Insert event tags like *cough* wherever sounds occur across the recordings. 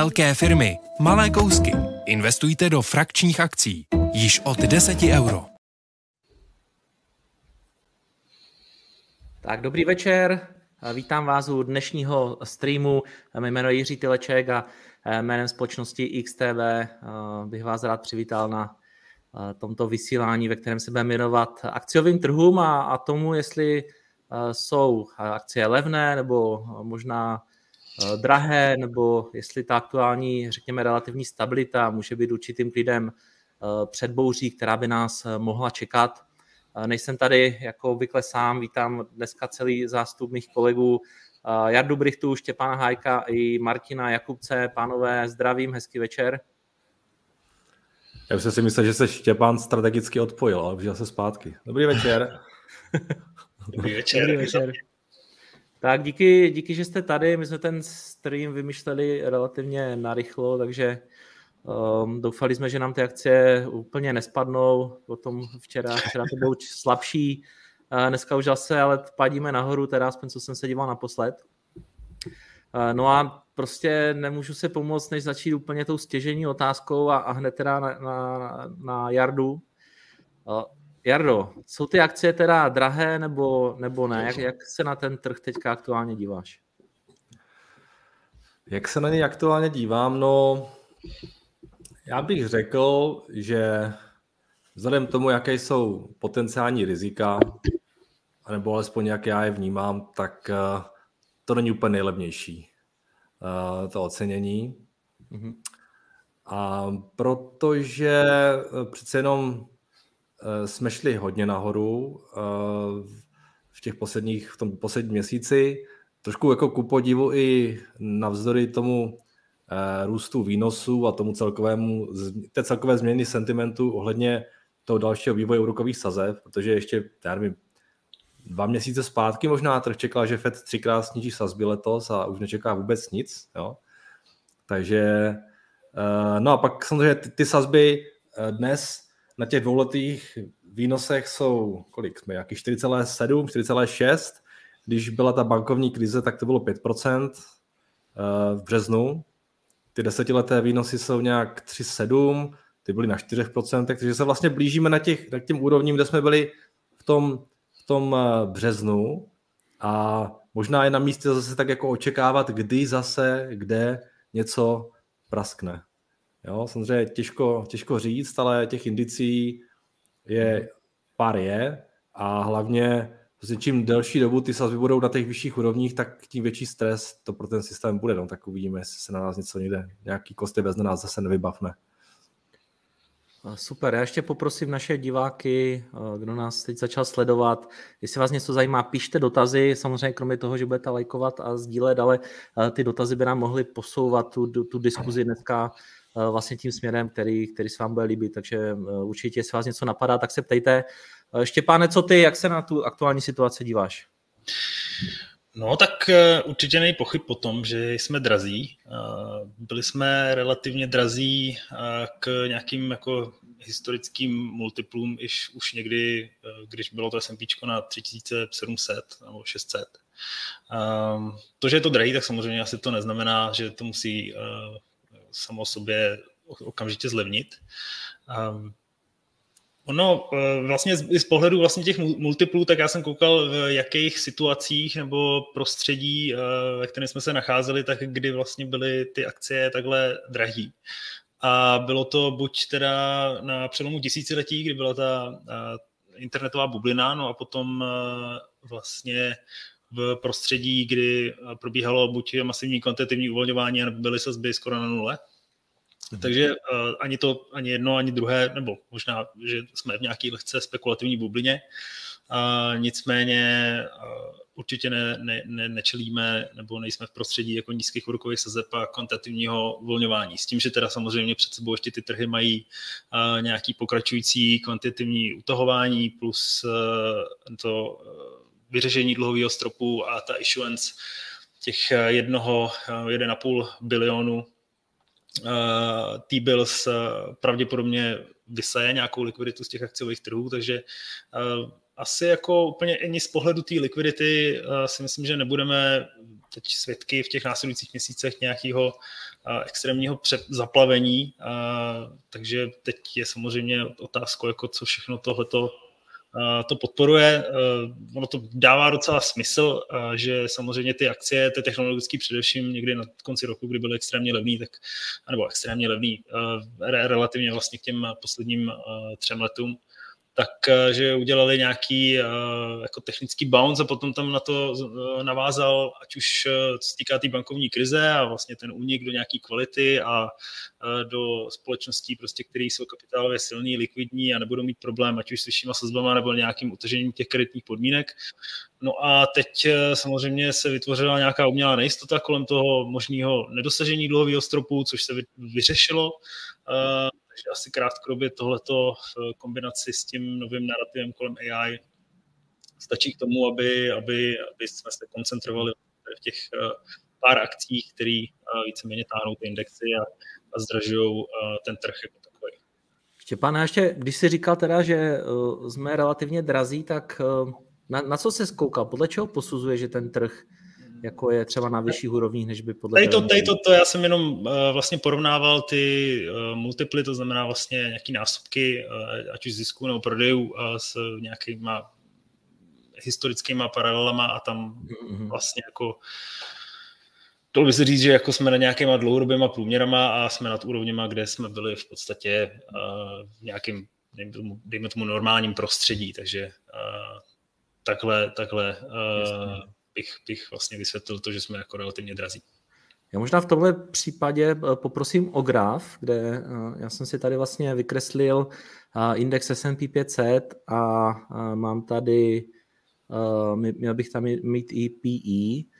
Velké firmy, malé kousky. Investujte do frakčních akcí. Již od 10 euro. Tak dobrý večer, vítám vás u dnešního streamu. Mé jméno Jiří Tyleček a eh, jménem společnosti XTV eh, bych vás rád přivítal na eh, tomto vysílání, ve kterém se budeme věnovat akciovým trhům a, a tomu, jestli jsou akcie levné nebo možná drahé, nebo jestli ta aktuální, řekněme, relativní stabilita může být určitým klidem předbouří, která by nás mohla čekat. Nejsem tady jako obvykle sám, vítám dneska celý zástup mých kolegů Jardu Brichtu, Štěpána Hajka i Martina Jakubce. Pánové, zdravím, hezký večer. Já jsem si myslel, že se Štěpán strategicky odpojil, ale vžil se zpátky. Dobrý večer. *laughs* Dobrý večer. Dobrý večer. Tak díky, díky, že jste tady. My jsme ten stream vymýšleli relativně narychlo, takže Um, doufali jsme, že nám ty akcie úplně nespadnou, potom včera, včera to bylo slabší, uh, dneska už zase, ale padíme nahoru, teda aspoň co jsem se díval naposled. Uh, no a prostě nemůžu se pomoct, než začít úplně tou stěžení otázkou a, a hned teda na, na, na Jardu. Uh, Jardo, jsou ty akcie teda drahé nebo, nebo ne? Jak, jak se na ten trh teďka aktuálně díváš? Jak se na ně aktuálně dívám? No, já bych řekl, že vzhledem k tomu, jaké jsou potenciální rizika, nebo alespoň jak já je vnímám, tak uh, to není úplně nejlevnější, uh, to ocenění. Mm-hmm. A protože uh, přece jenom jsme šli hodně nahoru v těch posledních, v tom posledním měsíci, trošku jako ku podivu i navzdory tomu Eh, růstu výnosů a tomu celkovému, té celkové změny sentimentu ohledně toho dalšího vývoje úrokových sazeb, protože ještě, já nevím, dva měsíce zpátky možná trh čekal, že Fed třikrát sníží sazby letos a už nečeká vůbec nic. Jo? Takže, eh, no a pak samozřejmě ty, ty sazby eh, dnes na těch dvouletých výnosech jsou, kolik jsme, jaký 4,7, 4,6. Když byla ta bankovní krize, tak to bylo 5% v březnu, ty desetileté výnosy jsou nějak 3,7, ty byly na 4%, takže se vlastně blížíme na, těch, na těm úrovním, kde jsme byli v tom, v tom eh, březnu a možná je na místě zase tak jako očekávat, kdy zase, kde něco praskne. Jo, samozřejmě těžko, těžko říct, ale těch indicí je pár je a hlavně Prostě čím delší dobu ty sazby budou na těch vyšších úrovních, tak tím větší stres to pro ten systém bude. No, tak uvidíme, jestli se na nás něco někde, nějaký kosty bez nás zase nevybavne. Super, já ještě poprosím naše diváky, kdo nás teď začal sledovat, jestli vás něco zajímá, pište dotazy, samozřejmě kromě toho, že budete lajkovat a sdílet, ale ty dotazy by nám mohly posouvat tu, tu diskuzi dneska vlastně tím směrem, který, který se vám bude líbit, takže určitě, jestli vás něco napadá, tak se ptejte. Eh, Štěpáne, co ty, jak se na tu aktuální situaci díváš? No, tak eh, určitě nej pochyb o tom, že jsme drazí. Eh, byli jsme relativně drazí k nějakým jako historickým multiplům, iž už někdy, když bylo to S&P na 3700 nebo 600. To, že je to drahý, tak samozřejmě asi to neznamená, že to musí samo sobě okamžitě zlevnit. Ono eh, vlastně z, z pohledu vlastně těch multiplů, tak já jsem koukal, v jakých situacích nebo prostředí, eh, ve kterém jsme se nacházeli, tak kdy vlastně byly ty akcie takhle drahý. A bylo to buď teda na přelomu tisíciletí, kdy byla ta eh, internetová bublina, no a potom vlastně v prostředí, kdy probíhalo buď masivní kvantitativní uvolňování, nebo byly sazby skoro na nule, Mhm. Takže uh, ani to, ani jedno, ani druhé, nebo možná, že jsme v nějaké lehce spekulativní bublině, uh, nicméně uh, určitě ne, ne, ne, nečelíme nebo nejsme v prostředí jako nízkých úrokových sazeb a kvantitativního uvolňování. S tím, že teda samozřejmě před sebou ještě ty trhy mají uh, nějaký pokračující kvantitativní utahování plus uh, to uh, vyřešení dluhového stropu a ta issuance těch jednoho, 1,5 bilionu T-bills uh, pravděpodobně vysaje nějakou likviditu z těch akciových trhů, takže uh, asi jako úplně ani z pohledu té likvidity si myslím, že nebudeme teď svědky v těch následujících měsících nějakého extrémního zaplavení, takže teď je samozřejmě otázka, jako co všechno tohleto to podporuje. Ono to dává docela smysl, že samozřejmě ty akcie, ty technologické především někdy na konci roku, kdy byly extrémně levný, tak, nebo extrémně levný, relativně vlastně k těm posledním třem letům, tak eh, že udělali nějaký uh, jako technický bounce a potom tam na to uh, navázal, ať už co se týká té tý bankovní krize a vlastně ten únik do nějaké kvality a do společností, prostě, které jsou kapitálově silný, likvidní a nebudou mít problém, ať už s vyššíma sazbama nebo nějakým utržením těch kreditních podmínek. No a teď samozřejmě se vytvořila nějaká umělá nejistota kolem toho možného nedosažení dluhového stropu, což se vyřešilo. Takže asi krátkodobě tohleto v kombinaci s tím novým narrativem kolem AI stačí k tomu, aby, aby, aby jsme se koncentrovali v těch eh, pár akcích, které eh, víceméně táhnou ty indexy a, a zdražují eh, ten trh jako takový. Štěpán, ještě když jsi říkal teda, že jsme relativně drazí, tak na, na co se zkoukal? Podle čeho posuzuje, že ten trh jako je třeba na vyšších úrovních, než by podle tady to, tady to, to já jsem jenom uh, vlastně porovnával ty uh, multiply, to znamená vlastně nějaký násobky, uh, ať už zisku nebo prodejů uh, s nějakýma historickýma paralelama a tam mm-hmm. vlastně jako to by se říct, že jako jsme na nějakýma dlouhodobýma průměrama a jsme nad úrovněma, kde jsme byli v podstatě uh, v nějakým, dejme tomu, dejme tomu normálním prostředí, takže uh, takhle, takhle uh, bych, bych vlastně vysvětlil to, že jsme jako relativně drazí. Já možná v tomhle případě eh, poprosím o graf, kde eh, já jsem si tady vlastně vykreslil eh, index S&P 500 a mám tady, měl bych tam mít i PE.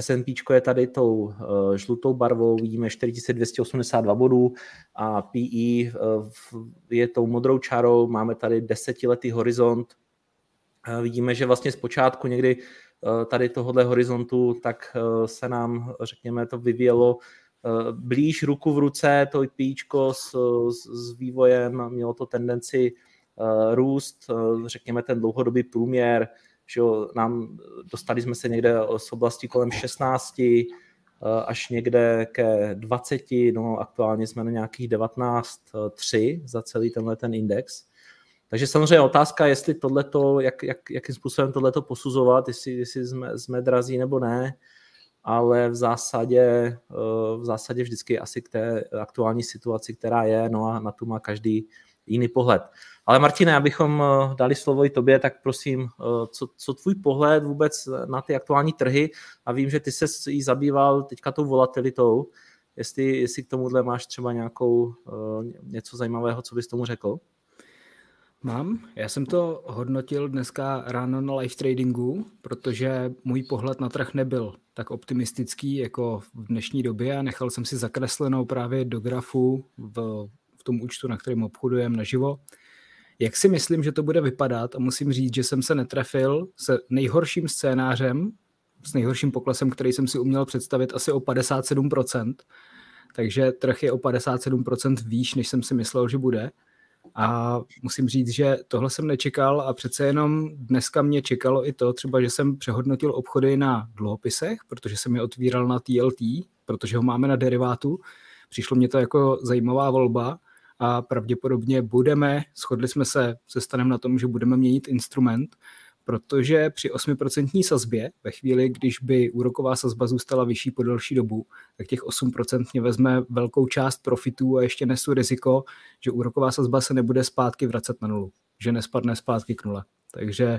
S&P je tady tou žlutou barvou, vidíme 4282 bodů a PE je tou modrou čarou, máme tady desetiletý horizont. Vidíme, že vlastně zpočátku někdy tady tohohle horizontu, tak eh, se nám, řekněme, to vyvíjelo eh, blíž ruku v ruce, to IPčko s, s, s vývojem, mělo to tendenci růst, řekněme ten dlouhodobý průměr, že nám dostali jsme se někde z oblasti kolem 16 až někde ke 20, no aktuálně jsme na nějakých 19,3 za celý tenhle ten index. Takže samozřejmě otázka, jestli tohleto, jak, jak, jakým způsobem tohleto posuzovat, jestli, jestli jsme, jsme drazí nebo ne, ale v zásadě, eh, v zásadě vždycky asi k té aktuální situaci, která je, no a na tu má každý jiný pohled. Ale Martine, abychom eh, dali slovo i tobě, tak prosím, eh, co, co tvůj pohled vůbec na ty aktuální trhy a vím, že ty se jí zabýval teďka tou volatilitou, jestli, jestli k tomuhle máš třeba nějakou něco zajímavého, co bys tomu řekl? Mám. Já jsem to hodnotil dneska ráno na live tradingu, protože můj pohled na trh nebyl tak optimistický jako v dnešní době a nechal jsem si zakreslenou právě do grafu v, v tom účtu, na kterém obchodujeme naživo. Jak si myslím, že to bude vypadat a musím říct, že jsem se netrefil se nejhorším scénářem, s nejhorším poklesem, který jsem si uměl představit asi o 57%, takže trh je o 57% výš, než jsem si myslel, že bude. A musím říct, že tohle jsem nečekal a přece jenom dneska mě čekalo i to, třeba, že jsem přehodnotil obchody na dluhopisech, protože jsem je otvíral na TLT, protože ho máme na derivátu. Přišlo mě to jako zajímavá volba a pravděpodobně budeme, shodli jsme se se stanem na tom, že budeme měnit instrument, protože při 8% sazbě, ve chvíli, když by úroková sazba zůstala vyšší po delší dobu, tak těch 8% mě vezme velkou část profitů a ještě nesu riziko, že úroková sazba se nebude zpátky vracet na nulu, že nespadne zpátky k nule. Takže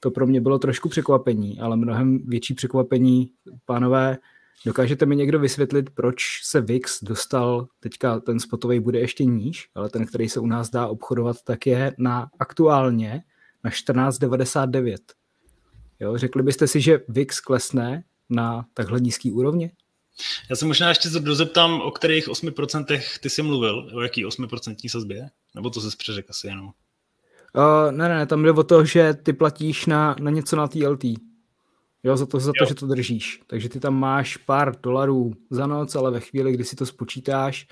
to pro mě bylo trošku překvapení, ale mnohem větší překvapení, pánové, Dokážete mi někdo vysvětlit, proč se VIX dostal, teďka ten spotový bude ještě níž, ale ten, který se u nás dá obchodovat, tak je na aktuálně na 14,99. Jo, řekli byste si, že VIX klesne na takhle nízký úrovni? Já se možná ještě dozeptám, o kterých 8% ty jsi mluvil, o jaký 8% sazbě? Nebo to se přeřek asi jenom? Uh, ne, ne, tam jde o to, že ty platíš na, na něco na TLT. Jo, za to, za to, jo. že to držíš. Takže ty tam máš pár dolarů za noc, ale ve chvíli, kdy si to spočítáš,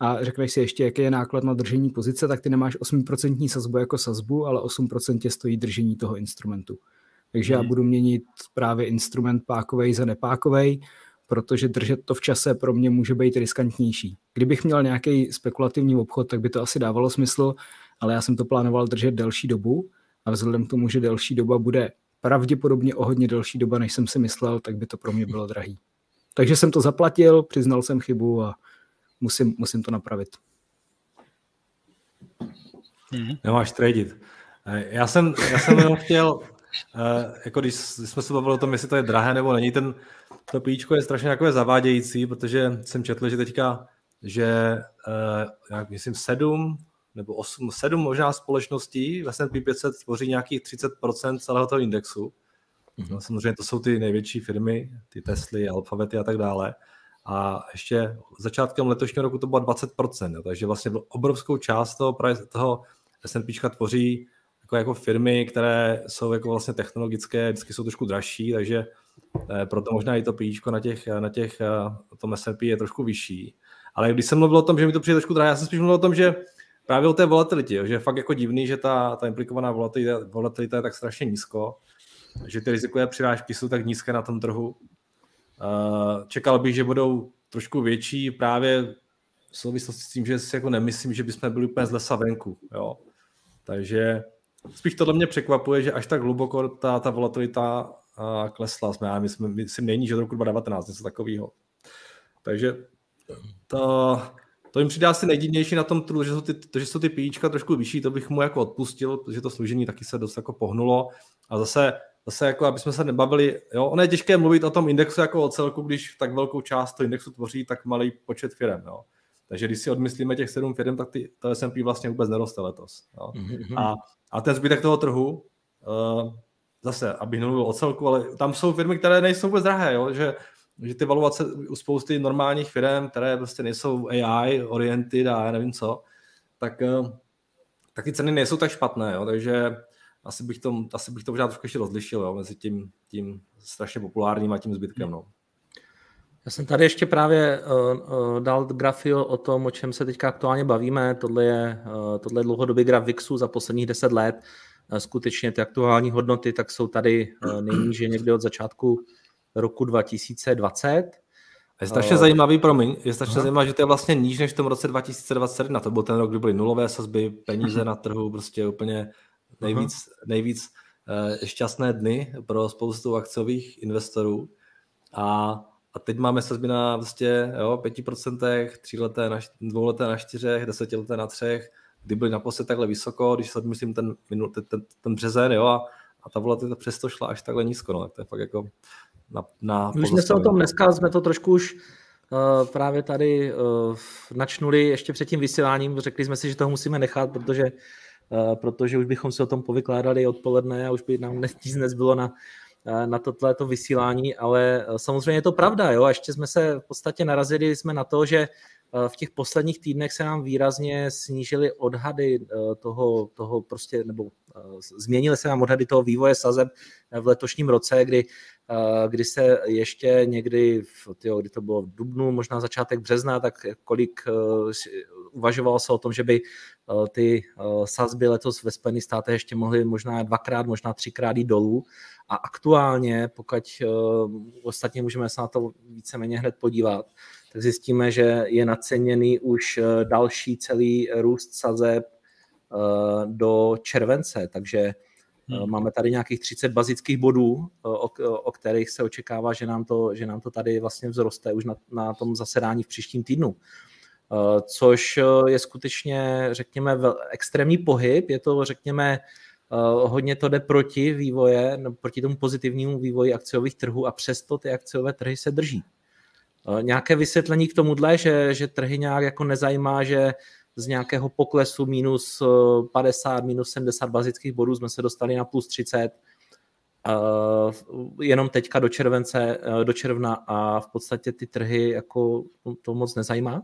a řekneš si ještě, jaký je náklad na držení pozice, tak ty nemáš 8% sazbu jako sazbu, ale 8% stojí držení toho instrumentu. Takže já mhm. budu měnit právě instrument pákovej za nepákovej, protože držet to v čase pro mě může být riskantnější. Kdybych měl nějaký spekulativní obchod, tak by to asi dávalo smysl, ale já jsem to plánoval držet delší dobu a vzhledem k tomu, že delší doba bude pravděpodobně o hodně delší doba, než jsem si myslel, tak by to pro mě bylo drahý. Takže jsem to zaplatil, přiznal jsem chybu a musím, musím to napravit. Mm-hmm. Nemáš tradit. Eh, já jsem, já jsem jenom chtěl, eh, jako když jsme se bavili o tom, jestli to je drahé nebo není, ten, to píčko je strašně takové zavádějící, protože jsem četl, že teďka, že uh, jak myslím sedm nebo osm, sedm možná společností v S&P 500 tvoří nějakých 30% celého toho indexu. Mm-hmm. No, samozřejmě to jsou ty největší firmy, ty Tesly, Alphabety a tak dále. A ještě začátkem letošního roku to bylo 20%, takže vlastně obrovskou část toho, toho S&P tvoří jako, jako firmy, které jsou jako vlastně technologické, vždycky jsou trošku dražší, takže eh, proto možná i to píčko na těch, na těch eh, tom S&P je trošku vyšší. Ale když jsem mluvil o tom, že mi to přijde trošku drahé, já jsem spíš mluvil o tom, že právě o té volatilitě, že je fakt jako divný, že ta, ta implikovaná volatilita, volatilita je tak strašně nízko, že ty rizikové přirážky jsou tak nízké na tom trhu. Eh, čekal bych, že budou trošku větší právě v souvislosti s tím, že si jako nemyslím, že bychom byli úplně z lesa venku. Jo? Takže spíš tohle mě překvapuje, že až tak hluboko ta, ta volatilita uh, klesla. Jsme, já myslím, myslím nejníž od roku 2019, něco takového. Takže to, to jim přidá asi nejdivnější na tom trhu, že jsou ty, to, že jsou ty píčka trošku vyšší, to bych mu jako odpustil, protože to služení taky se dost jako pohnulo. A zase, zase jako, aby jsme se nebavili, jo, ono je těžké mluvit o tom indexu jako o celku, když tak velkou část toho indexu tvoří tak malý počet firm, jo. Takže když si odmyslíme těch sedm firm, tak ty, to S&P vlastně vůbec neroste letos. Jo. Mm-hmm. A, a ten zbytek toho trhu, uh, zase, abych nemluvil o celku, ale tam jsou firmy, které nejsou vůbec drahé, jo, že že ty valuace u spousty normálních firm, které prostě nejsou AI oriented a já nevím co, tak, eh, tak ty ceny nejsou tak špatné, jo, takže asi bych to, asi bych to možná trošku ještě rozlišil jo, mezi tím, tím strašně populárním a tím zbytkem. No. Já jsem tady ještě právě uh, uh, dal grafy o tom, o čem se teďka aktuálně bavíme. Tohle je, uh, tohle je dlouhodobý graf VIXu za posledních 10 let. Uh, skutečně ty aktuální hodnoty tak jsou tady uh, nejníže někdy od začátku roku 2020. Je strašně zajímavý, promiň, je strašně zajímavé, že to je vlastně níž než v tom roce 2021. To byl ten rok, kdy byly nulové sazby, peníze na trhu, prostě úplně nejvíc, uh-huh. nejvíc uh, šťastné dny pro spoustu akciových investorů. A, a teď máme sazby na vlastně, jo, 5%, tříleté na, dvouleté na čtyřech, desetileté na třech, kdy byly naposled takhle vysoko, když se myslím ten, ten, ten, ten březen, jo, a, a ta volatilita přesto šla až takhle nízko, no, to je fakt jako na, na Už jsme se o tom dneska, jsme to trošku už uh, právě tady uh, načnuli ještě před tím vysíláním, řekli jsme si, že toho musíme nechat, protože uh, protože už bychom se o tom povykládali odpoledne a už by nám nic nezbylo na, na tohleto vysílání, ale samozřejmě je to pravda, jo, a ještě jsme se v podstatě narazili jsme na to, že v těch posledních týdnech se nám výrazně snížily odhady toho, toho prostě, nebo změnily se nám odhady toho vývoje sazeb v letošním roce, kdy kdy se ještě někdy, v, tyjo, kdy to bylo v dubnu, možná začátek března, tak kolik uvažovalo se o tom, že by ty sazby letos ve Spojených státech ještě mohly možná dvakrát, možná třikrát jít dolů. A aktuálně, pokud ostatně můžeme se na to víceméně hned podívat, tak zjistíme, že je naceněný už další celý růst sazeb do července, takže Hmm. Máme tady nějakých 30 bazických bodů, eh, o, o kterých se očekává, že nám to, že nám to tady vlastně vzroste už na, na tom zasedání v příštím týdnu. Eh, což je skutečně, řekněme, extrémní pohyb. Je to, řekněme, hodně to jde proti vývoje, proti tomu pozitivnímu vývoji akciových trhů a přesto ty akciové trhy se drží. Nějaké vysvětlení k tomuhle, že, že trhy nějak jako nezajímá, že z nějakého poklesu minus 50, eh, minus 70 bazických bodů jsme se dostali na plus 30 Uh, jenom teďka do července, do června a v podstatě ty trhy jako to moc nezajímá?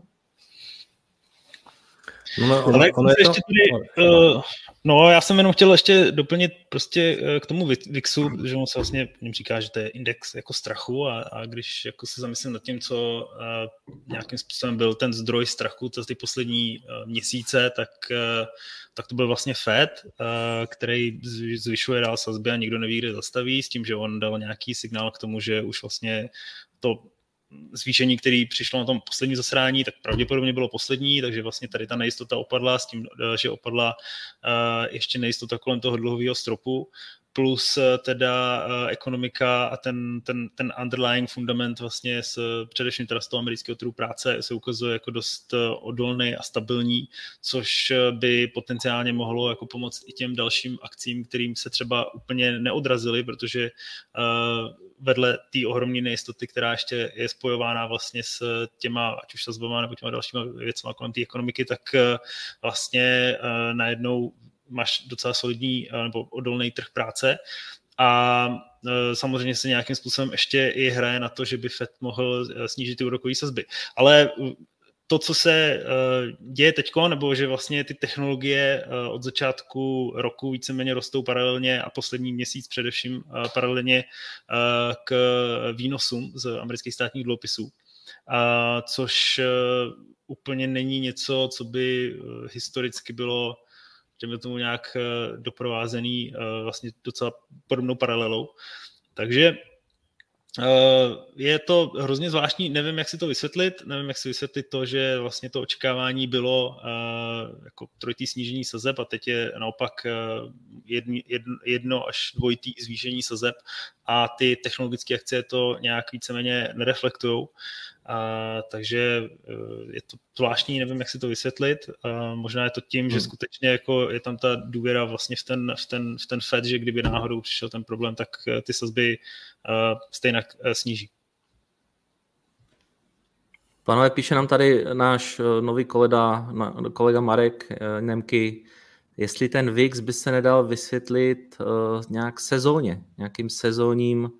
No, no, Ale ono je to... ještě tady, uh, no, já jsem jenom chtěl ještě doplnit prostě uh, k tomu VIXu, že on se vlastně něm říká, že to je index jako strachu a, a když jako se zamyslím nad tím, co uh, nějakým způsobem byl ten zdroj strachu za ty poslední uh, měsíce, tak, uh, tak to byl vlastně Fed, uh, který zvyšuje dál sazby a nikdo neví, kde zastaví, s tím, že on dal nějaký signál k tomu, že už vlastně to zvýšení, který přišlo na tom posledním zasrání, tak pravděpodobně bylo poslední, takže vlastně tady ta nejistota opadla s tím, že opadla eh, ještě nejistota kolem toho dluhového stropu plus eh, teda uh, ekonomika a ten, ten, ten underlying fundament vlastně s především teda z toho amerického trhu práce se ukazuje jako dost eh, odolný a stabilní, což by potenciálně mohlo jako pomoct i těm dalším akcím, kterým se třeba úplně neodrazily, protože vedle té ohromné nejistoty, která ještě je spojována vlastně s těma, ať už sazbama nebo těma dalšíma věcmi kolem té ekonomiky, tak vlastně najednou máš docela solidní eh, nebo odolný trh práce a eh, samozřejmě se nějakým způsobem ještě i hraje na to, že by FED mohl eh, snížit ty úrokové sazby. Ale to, co se děje teď, nebo že vlastně ty technologie od začátku roku víceméně rostou paralelně a poslední měsíc především paralelně k výnosům z amerických státních dluhopisů, což úplně není něco, co by historicky bylo dejme tomu nějak eh, doprovázený eh, vlastně docela podobnou paralelou. Takže eh, je to hrozně zvláštní, nevím, jak si to vysvětlit, nevím, jak si vysvětlit to, že vlastně to očekávání bylo jako trojitý snížení sazeb a teď je naopak jedno, až dvojitý zvýšení sazeb a ty technologické akcie to nějak víceméně nereflektují. A, takže eh, je to zvláštní, nevím, jak si to vysvětlit. A možná je to tím, že hmm. skutečně jako je tam ta důvěra vlastně v ten, v, ten, v ten Fed, že kdyby náhodou přišel ten problém, tak eh, ty sazby uh, stejně sníží. Panové, píše nám tady náš nový kolega, kolega Marek Nemky, jestli ten VIX by se nedal vysvětlit nějak sezóně, nějakým sezónním,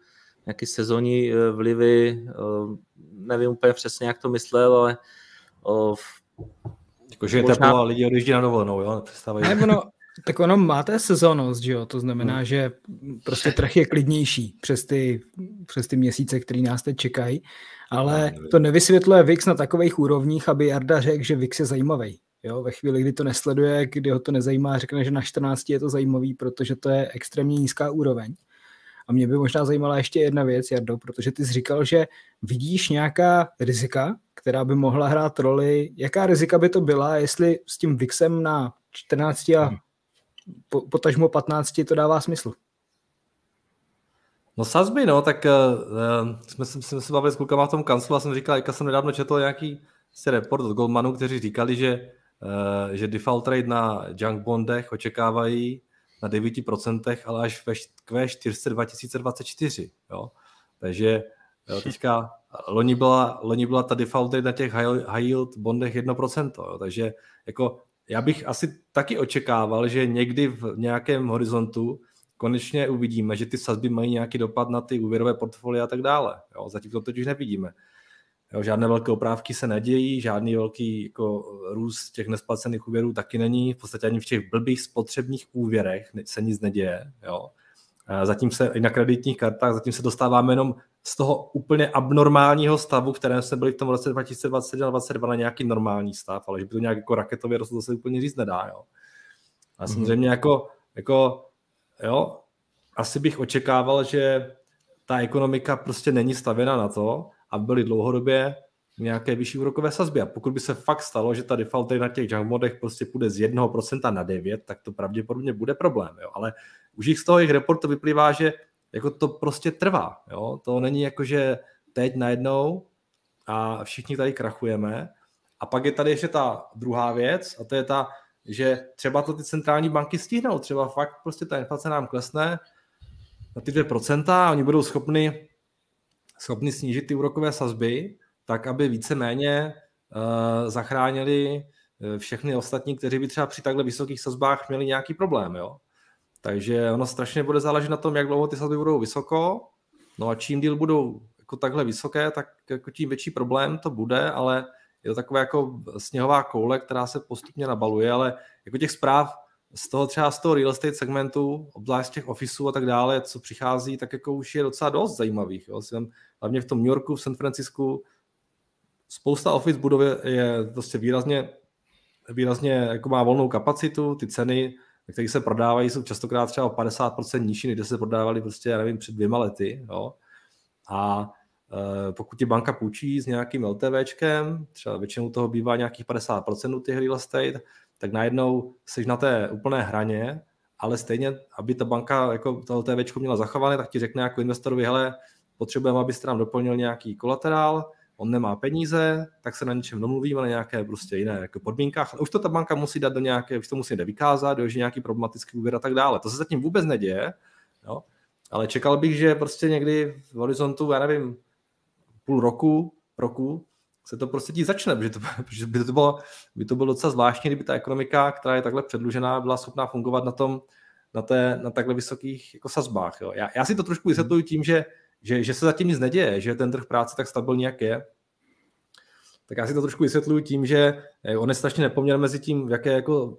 nějaký sezónní vlivy, nevím úplně přesně, jak to myslel, ale o, Jakože je možná... teplo a lidi odjíždí na dovolenou, jo? Ne, ono, tak ono má té sezónnost, že jo? To znamená, hmm. že prostě trh je klidnější přes ty, přes ty měsíce, které nás teď čekají, ale ne, to nevysvětluje VIX na takových úrovních, aby Jarda řekl, že VIX je zajímavý. Jo, ve chvíli, kdy to nesleduje, kdy ho to nezajímá, řekne, že na 14 je to zajímavý, protože to je extrémně nízká úroveň. A mě by možná zajímala ještě jedna věc, Jardo, protože ty jsi říkal, že vidíš nějaká rizika, která by mohla hrát roli. Jaká rizika by to byla, jestli s tím VIXem na 14 a hmm. po, potažmo 15 to dává smysl? No sazby, no, tak uh, jsme, jsme se bavili s klukama v tom kanclu a jsem říkal, jak jsem nedávno četl nějaký si report od Goldmanu, kteří říkali, že, uh, že default rate na junk bondech očekávají na 9%, ale až ve Q4 2024. Jo? Takže jo, teďka *laughs* loni byla, loni byla ta default na těch high, yield bondech 1%. Jo? Takže jako já bych asi taky očekával, že někdy v nějakém horizontu konečně uvidíme, že ty sazby mají nějaký dopad na ty úvěrové portfolia a tak dále. Jo? Zatím to totiž nevidíme. Jo, žádné velké oprávky se nedějí, žádný velký jako, růst těch nesplacených úvěrů taky není. V podstatě ani v těch blbých spotřebních úvěrech se nic neděje. Jo. Zatím se i na kreditních kartách, zatím se dostáváme jenom z toho úplně abnormálního stavu, v kterém jsme byli v tom roce 2021 2022 na nějaký normální stav, ale že by to nějak jako raketově rostlo, to se úplně říct nedá. Jo. A mhm. samozřejmě jako, jako jo, asi bych očekával, že ta ekonomika prostě není stavěna na to, a byly dlouhodobě nějaké vyšší úrokové sazby. A pokud by se fakt stalo, že ta default na těch junk modech prostě půjde z 1% na 9, tak to pravděpodobně bude problém. Jo? Ale už jich z toho jejich reportu vyplývá, že jako to prostě trvá. Jo? To není jako, že teď najednou a všichni tady krachujeme. A pak je tady ještě ta druhá věc, a to je ta, že třeba to ty centrální banky stihnou. Třeba fakt prostě ta inflace nám klesne na ty 2% a oni budou schopni schopni snížit ty úrokové sazby, tak aby více-méně uh, zachránili eh, všechny ostatní, kteří by třeba při takhle vysokých sazbách měli nějaký problém. Jo? Takže ono strašně bude záležet na tom, jak dlouho ty sazby budou vysoko, no a čím díl budou jako takhle vysoké, tak jako tím větší problém to bude, ale je to taková jako sněhová koule, která se postupně nabaluje, ale jako těch zpráv z toho třeba z toho real estate segmentu, obzvlášť těch ofisů a tak dále, co přichází, tak jako už je docela dost zajímavých. Jo. Jsem, hlavně v tom New Yorku, v San Francisku, spousta office budov je prostě výrazně, výrazně jako má volnou kapacitu, ty ceny, které se prodávají, jsou častokrát třeba o 50% nižší, než se prodávaly prostě, já nevím, před dvěma lety. Jo. A e, pokud ti banka půjčí s nějakým LTVčkem, třeba většinou toho bývá nějakých 50% těch real estate, tak najednou jsi na té úplné hraně, ale stejně, aby ta banka jako to LTV měla zachované, tak ti řekne jako investorovi, hele, potřebujeme, abyste nám doplnil nějaký kolaterál, on nemá peníze, tak se na něčem domluvíme, na nějaké prostě jiné jako podmínkách. Už to ta banka musí dát do nějaké, už to musí vykázat, že nějaký problematický úvěr a tak dále. To se zatím vůbec neděje, jo? ale čekal bych, že prostě někdy v horizontu, já nevím, půl roku, roku, se to prostě tí začne, protože, to, *laughs* protože by, to bylo, by to bylo docela zvláštní, kdyby ta ekonomika, která je takhle předlužená, byla schopná fungovat na tom, na, té, na takhle vysokých jako sazbách. Jo. Já, já si to trošku vysvětluji tím, že, že, že se zatím nic neděje, že ten trh práce tak stabilní, jak je. Tak já si to trošku vysvětluji tím, že eh, on je strašně nepoměr mezi tím, v jaké jako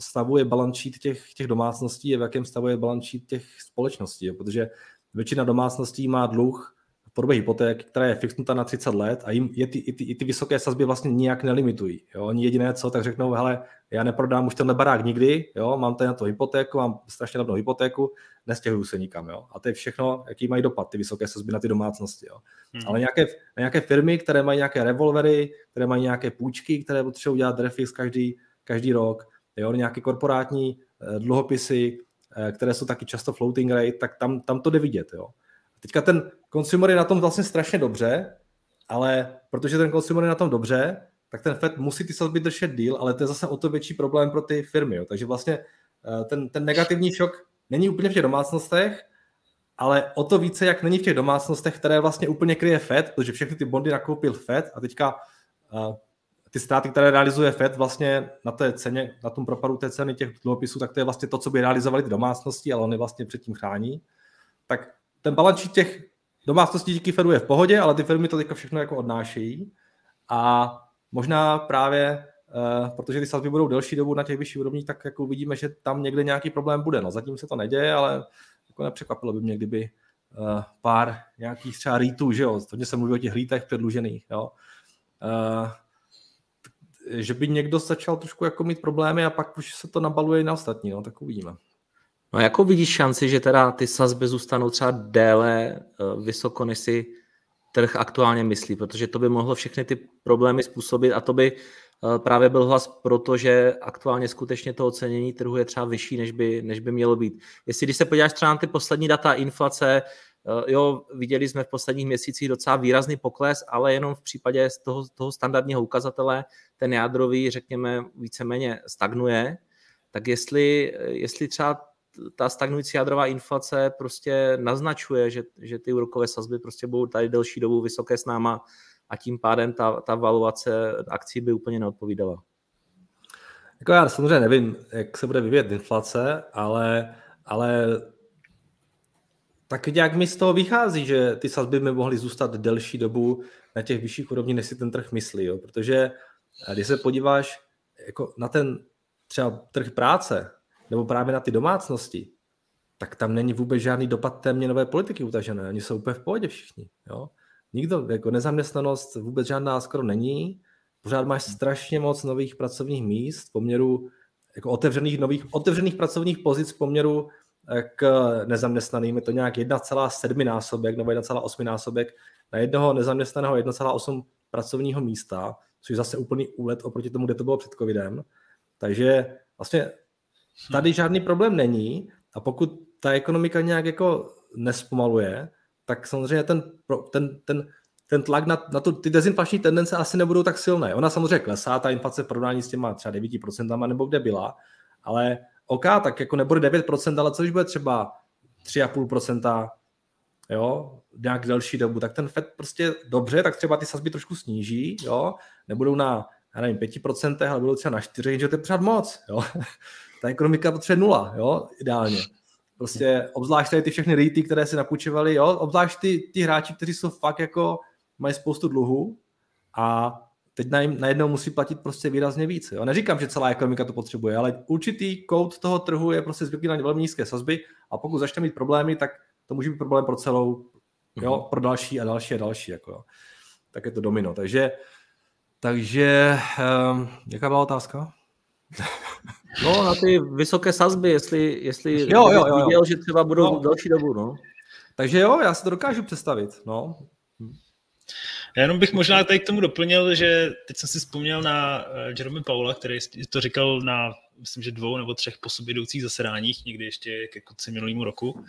stavu je balance těch, těch domácností a v jakém stavu je balance těch společností. Jo. Protože většina domácností má dluh podobě hypoték, která je fixnuta na 30 let a jim je ty, i, ty, i ty vysoké sazby vlastně nijak nelimitují. Jo? Oni jediné co, tak řeknou, hele, já neprodám už tenhle barák nikdy, jo? mám tady na to hypotéku, mám strašně levnou hypotéku, nestěhuju se nikam. Jo? A to je všechno, jaký mají dopad ty vysoké sazby na ty domácnosti. Jo? Hmm. Ale nějaké, nějaké firmy, které mají nějaké revolvery, které mají nějaké půjčky, které potřebují dělat refix každý, každý rok, jo? nějaké korporátní eh, dluhopisy, eh, které jsou taky často floating rate, tak tam, tam to jde vidět. Jo? Teďka ten consumer je na tom vlastně strašně dobře, ale protože ten consumer je na tom dobře, tak ten Fed musí ty sazby držet díl, ale to je zase o to větší problém pro ty firmy. Jo. Takže vlastně eh, ten, ten negativní šok není úplně v těch domácnostech, ale o to více, jak není v těch domácnostech, které vlastně úplně kryje Fed, protože všechny ty bondy nakoupil Fed a teďka uh, ty ztráty, které realizuje Fed vlastně na té ceně, na tom propadu té ceny těch dluhopisů, tak to je vlastně to, co by realizovali ty domácnosti, ale oni vlastně předtím chrání. Tak ten balančí těch domácností díky Fedu je v pohodě, ale ty firmy to teďka všechno jako odnášejí a možná právě Uh, protože ty sazby budou delší dobu na těch vyšších úrovních, tak jako uvidíme, že tam někde nějaký problém bude. No, zatím se to neděje, ale jako nepřekvapilo by mě, kdyby uh, pár nějakých třeba rýtů, že jo, hodně se mluví o těch rýtech předlužených, jo, uh, že by někdo začal trošku jako mít problémy a pak už se to nabaluje i na ostatní, no, tak uvidíme. No jako vidíš šanci, že teda ty sazby zůstanou třeba déle eh, vysoko, než si trh aktuálně myslí, protože to by mohlo všechny ty problémy způsobit a to by eh, právě byl hlas proto, že aktuálně skutečně to ocenění trhu je třeba vyšší, než by, než by mělo být. Jestli když se podíváš třeba na ty poslední data inflace, eh, jo, viděli jsme v posledních měsících docela výrazný pokles, ale jenom v případě z toho, toho standardního ukazatele ten jádrový, řekněme, víceméně stagnuje, tak jestli, jestli třeba ta stagnující jádrová inflace prostě naznačuje, že, že ty úrokové sazby prostě budou tady delší dobu vysoké s náma a tím pádem ta, ta valuace akcí by úplně neodpovídala. Jako já samozřejmě nevím, jak se bude vyvíjet inflace, ale, ale tak nějak mi z toho vychází, že ty sazby by mohly zůstat delší dobu na těch vyšších úrovních, než si ten trh myslí. Jo? Protože když se podíváš jako na ten třeba trh práce, nebo právě na ty domácnosti, tak tam není vůbec žádný dopad té měnové politiky utažené. Oni jsou úplně v pohodě všichni. Jo? Nikdo, jako nezaměstnanost vůbec žádná skoro není. Pořád máš strašně moc nových pracovních míst v poměru jako otevřených, nových, otevřených pracovních pozic v poměru eh, k nezaměstnaným. Je to nějak 1,7 násobek nebo 1,8 násobek na jednoho nezaměstnaného 1,8 pracovního místa, což je zase úplný úlet oproti tomu, kde to bylo před covidem. Takže vlastně Tady žádný problém není a pokud ta ekonomika nějak jako nespomaluje, tak samozřejmě ten, ten, ten, ten tlak na, na to, ty dezinflační tendence asi nebudou tak silné. Ona samozřejmě klesá, ta inflace v porovnání s těma třeba 9% nebo kde byla, ale OK, tak jako nebude 9%, ale co když bude třeba 3,5%, jo, nějak delší dobu, tak ten FED prostě dobře, tak třeba ty sazby trošku sníží, jo, nebudou na, já nevím, 5%, ale budou třeba na 4, že to je pořád moc, jo. Ta ekonomika potřebuje nula, jo, ideálně. Prostě obzvlášť tady ty všechny rejty, které si napůjčovali, jo, obzvlášť ty, ty hráči, kteří jsou fakt jako, mají spoustu dluhů a teď najednou musí platit prostě výrazně víc. Jo? Neříkám, že celá ekonomika to potřebuje, ale určitý kout toho trhu je prostě zvyklý na velmi nízké sazby a pokud začne mít problémy, tak to může být problém pro celou, jo, mhm. pro další a další a další. Jako, jo. Tak je to domino. Takže, takže um, jaká byla otázka? *laughs* No, na ty vysoké sazby, jestli, jestli jo, jo, jo, viděl, že třeba budou no. další dobu, no. Takže jo, já si to dokážu představit, no. Já jenom bych možná tady k tomu doplnil, že teď jsem si vzpomněl na eh, Jerome Paula, který to říkal na, myslím, že dvou nebo třech po sobě jdoucích zasedáních, někdy ještě ke konci minulýmu roku.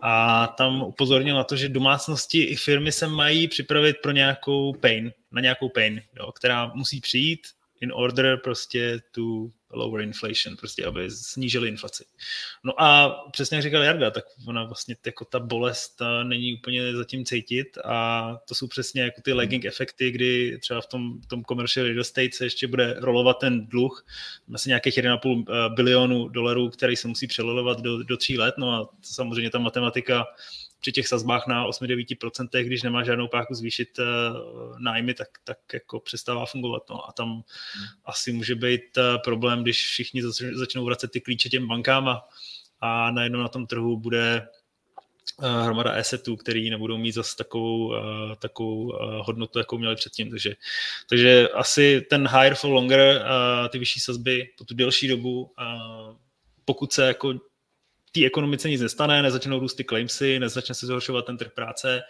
A tam upozornil na to, že domácnosti i firmy se mají připravit pro nějakou pain, na nějakou pain, jo, která musí přijít in order prostě tu lower inflation, prostě aby snížili inflaci. No a přesně jak říkal Jarda, tak ona vlastně jako ta bolest ta není úplně zatím cítit a to jsou přesně jako ty lagging efekty, kdy třeba v tom, v tom commercial real estate se ještě bude rolovat ten dluh, asi nějakých 1,5 eh, bilionu dolarů, který se musí přelolovat do, do tří let, no a samozřejmě ta matematika při těch sazbách na 8-9%, když nemá žádnou páku zvýšit uh, nájmy, tak, tak jako přestává fungovat. No. A tam hmm. asi může být uh, problém, když všichni začnou vracet ty klíče těm bankám a, a najednou na tom trhu bude uh, hromada assetů, který nebudou mít zase takovou, takovou hodnotu, jakou měli předtím. Takže, takže asi ten higher for longer, ty vyšší sazby po tu delší dobu, pokud se jako té ekonomice nic nestane, nezačnou růst ty claimsy, nezačne se zhoršovat ten trh práce,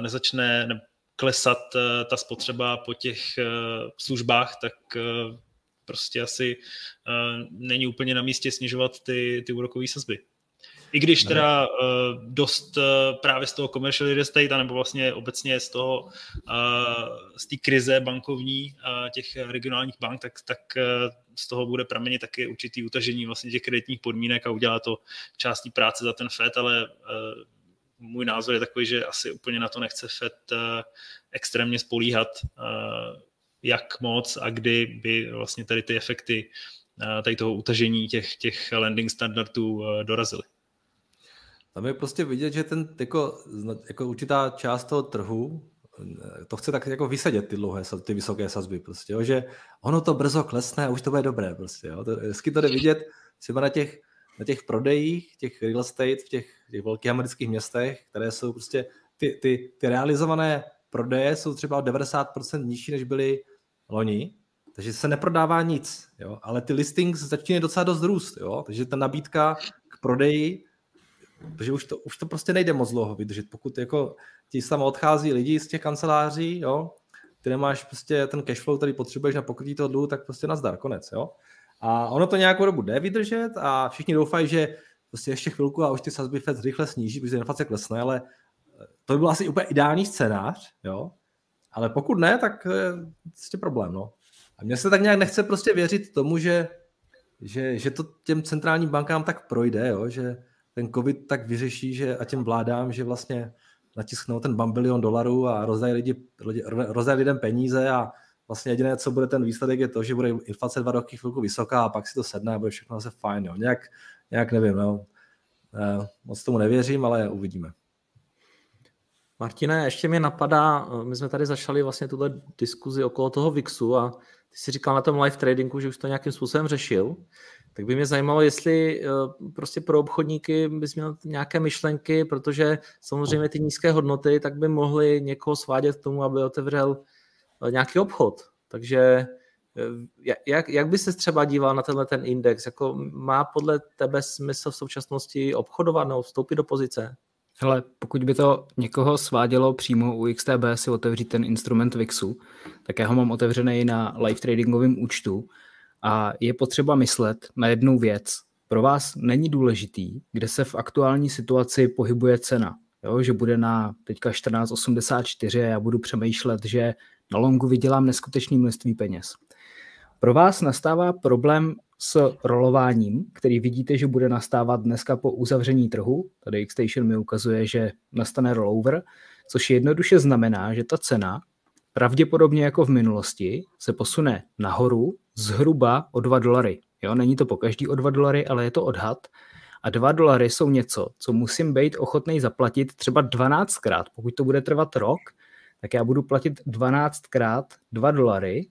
nezačne klesat e, ta spotřeba po těch e, službách, tak prostě asi není úplně na místě snižovat ty, ty úrokové sazby. I když teda uh, dost uh, právě z toho commercial real estate, nebo vlastně obecně z toho, uh, z té krize bankovní uh, těch regionálních bank, tak, tak uh, z toho bude pramenit taky určitý utažení vlastně těch kreditních podmínek a udělá to částí práce za ten FED, ale uh, můj názor je takový, že asi úplně na to nechce FED uh, extrémně spolíhat, uh, jak moc a kdy by vlastně tady ty efekty tady toho utažení těch, těch lending standardů dorazily. Tam je prostě vidět, že ten jako, jako určitá část toho trhu to chce tak jako vysedět ty dlouhé, ty vysoké sazby prostě, jo, že ono to brzo klesne a už to bude dobré prostě, jo. To, hezky to jde vidět třeba na těch, na těch prodejích, těch real estate v těch, těch velkých amerických městech, které jsou prostě, ty, ty, ty realizované prodeje jsou třeba o 90% nižší, než byly loni, takže se neprodává nic, jo, ale ty listings začínají docela dost růst, jo, takže ta nabídka k prodeji protože už to, už to prostě nejde moc dlouho vydržet, pokud jako ti samo odchází lidi z těch kanceláří, jo, ty nemáš prostě ten cashflow, který potřebuješ na pokrytí toho dluhu, tak prostě nazdar, konec, jo. A ono to nějakou dobu jde vydržet a všichni doufají, že prostě ještě chvilku a už ty sazby Fed rychle sníží, protože inflace klesne, ale to by byl asi úplně ideální scénář, jo. Ale pokud ne, tak je prostě problém, no. A mně se tak nějak nechce prostě věřit tomu, že, že, že to těm centrálním bankám tak projde, jo, že, ten covid tak vyřeší, že a těm vládám, že vlastně natisknou ten bambilion dolarů a rozdají, lidi, rozdají lidem peníze a vlastně jediné, co bude ten výsledek, je to, že bude inflace dva roky chvilku vysoká a pak si to sedne a bude všechno zase fajn. Jo. Nějak, nějak nevím, no. Eh, moc tomu nevěřím, ale uvidíme. Martine, ještě mě napadá, eh, my jsme tady začali vlastně tuhle diskuzi okolo toho VIXu a ty jsi říkal na tom live tradingu, že už to nějakým způsobem řešil tak by mě zajímalo, jestli eh, prostě pro obchodníky bys měl nějaké myšlenky, protože samozřejmě ty nízké hodnoty tak by mohly někoho svádět k tomu, aby otevřel eh, nějaký obchod. Takže eh, jak, jak by se třeba díval na tenhle ten index? Jako má podle tebe smysl v současnosti obchodovat nebo vstoupit do pozice? Hele, pokud by to někoho svádělo přímo u XTB si otevřít ten instrument VIXu, tak já ho mám otevřený na live tradingovém účtu a je potřeba myslet na jednu věc. Pro vás není důležitý, kde se v aktuální situaci pohybuje cena. Jo, že bude na teďka 14,84 a já budu přemýšlet, že na longu vydělám neskutečné množství peněz. Pro vás nastává problém s rolováním, který vidíte, že bude nastávat dneska po uzavření trhu. Tady Xstation mi ukazuje, že nastane rollover, což jednoduše znamená, že ta cena pravděpodobně jako v minulosti se posune nahoru zhruba o 2 dolary. Jo, není to po každý o 2 dolary, ale je to odhad. A 2 dolary jsou něco, co musím být ochotný zaplatit třeba 12krát. Pokud to bude trvat rok, tak já budu platit 12krát 2 dolary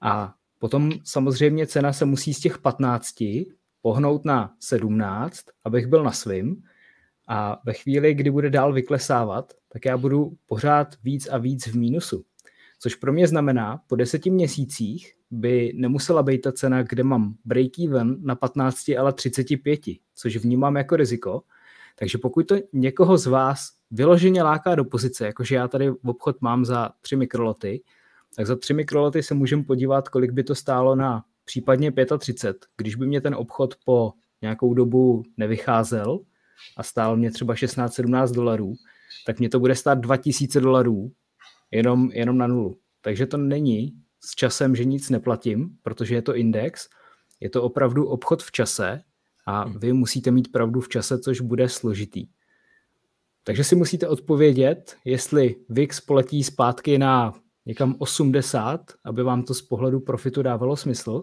A potom samozřejmě cena se musí z těch 15 pohnout na 17, abych byl na svým. A ve chvíli, kdy bude dál vyklesávat, tak já budu pořád víc a víc v mínusu. Což pro mě znamená, po deseti měsících by nemusela být ta cena, kde mám break-even na 15, ale 35, což vnímám jako riziko. Takže pokud to někoho z vás vyloženě láká do pozice, jakože já tady v obchod mám za 3 mikroloty, tak za 3 mikroloty se můžeme podívat, kolik by to stálo na případně 35, když by mě ten obchod po nějakou dobu nevycházel a stál mě třeba 16-17 dolarů, tak mě to bude stát 2000 dolarů jenom, jenom na nulu. Takže to není s časem, že nic neplatím, protože je to index, je to opravdu obchod v čase a hmm. vy musíte mít pravdu v čase, což bude složitý. Takže si musíte odpovědět, jestli VIX poletí zpátky na někam 80, aby vám to z pohledu profitu dávalo smysl,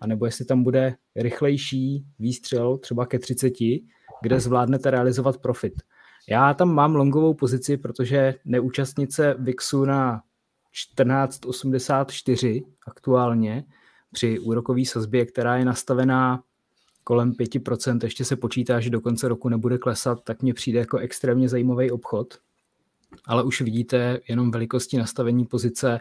anebo jestli tam bude rychlejší výstřel třeba ke 30, kde zvládnete realizovat profit. Já tam mám longovou pozici, protože neúčastnit se VIXu na 1484 aktuálně při úrokové sazbě, která je nastavená kolem 5%, ještě se počítá, že do konce roku nebude klesat, tak mně přijde jako extrémně zajímavý obchod. Ale už vidíte jenom velikosti nastavení pozice,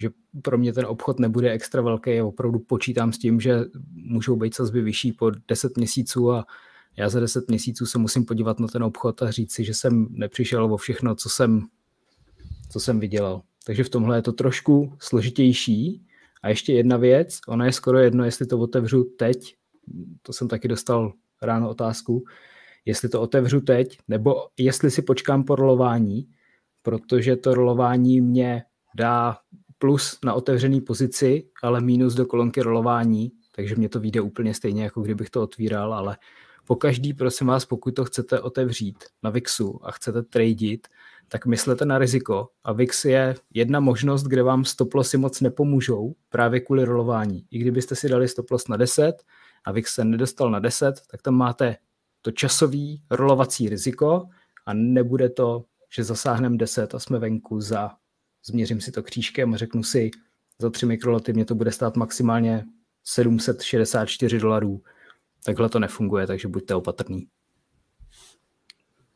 že pro mě ten obchod nebude extra velký. Opravdu počítám s tím, že můžou být sazby vyšší po 10 měsíců a já za 10 měsíců se musím podívat na ten obchod a říct si, že jsem nepřišel o všechno, co jsem, co jsem vydělal. Takže v tomhle je to trošku složitější. A ještě jedna věc, ona je skoro jedno, jestli to otevřu teď, to jsem taky dostal ráno otázku, jestli to otevřu teď, nebo jestli si počkám po rolování, protože to rolování mě dá plus na otevřený pozici, ale minus do kolonky rolování, takže mě to vyjde úplně stejně, jako kdybych to otvíral, ale po každý, prosím vás, pokud to chcete otevřít na VIXu a chcete tradit, tak myslete na riziko. A VIX je jedna možnost, kde vám stoplosy moc nepomůžou právě kvůli rolování. I kdybyste si dali stoplos na 10 a VIX se nedostal na 10, tak tam máte to časový rolovací riziko a nebude to, že zasáhneme 10 a jsme venku za, změřím si to křížkem a řeknu si, za 3 mikroloty mě to bude stát maximálně 764 dolarů. Takhle to nefunguje, takže buďte opatrný.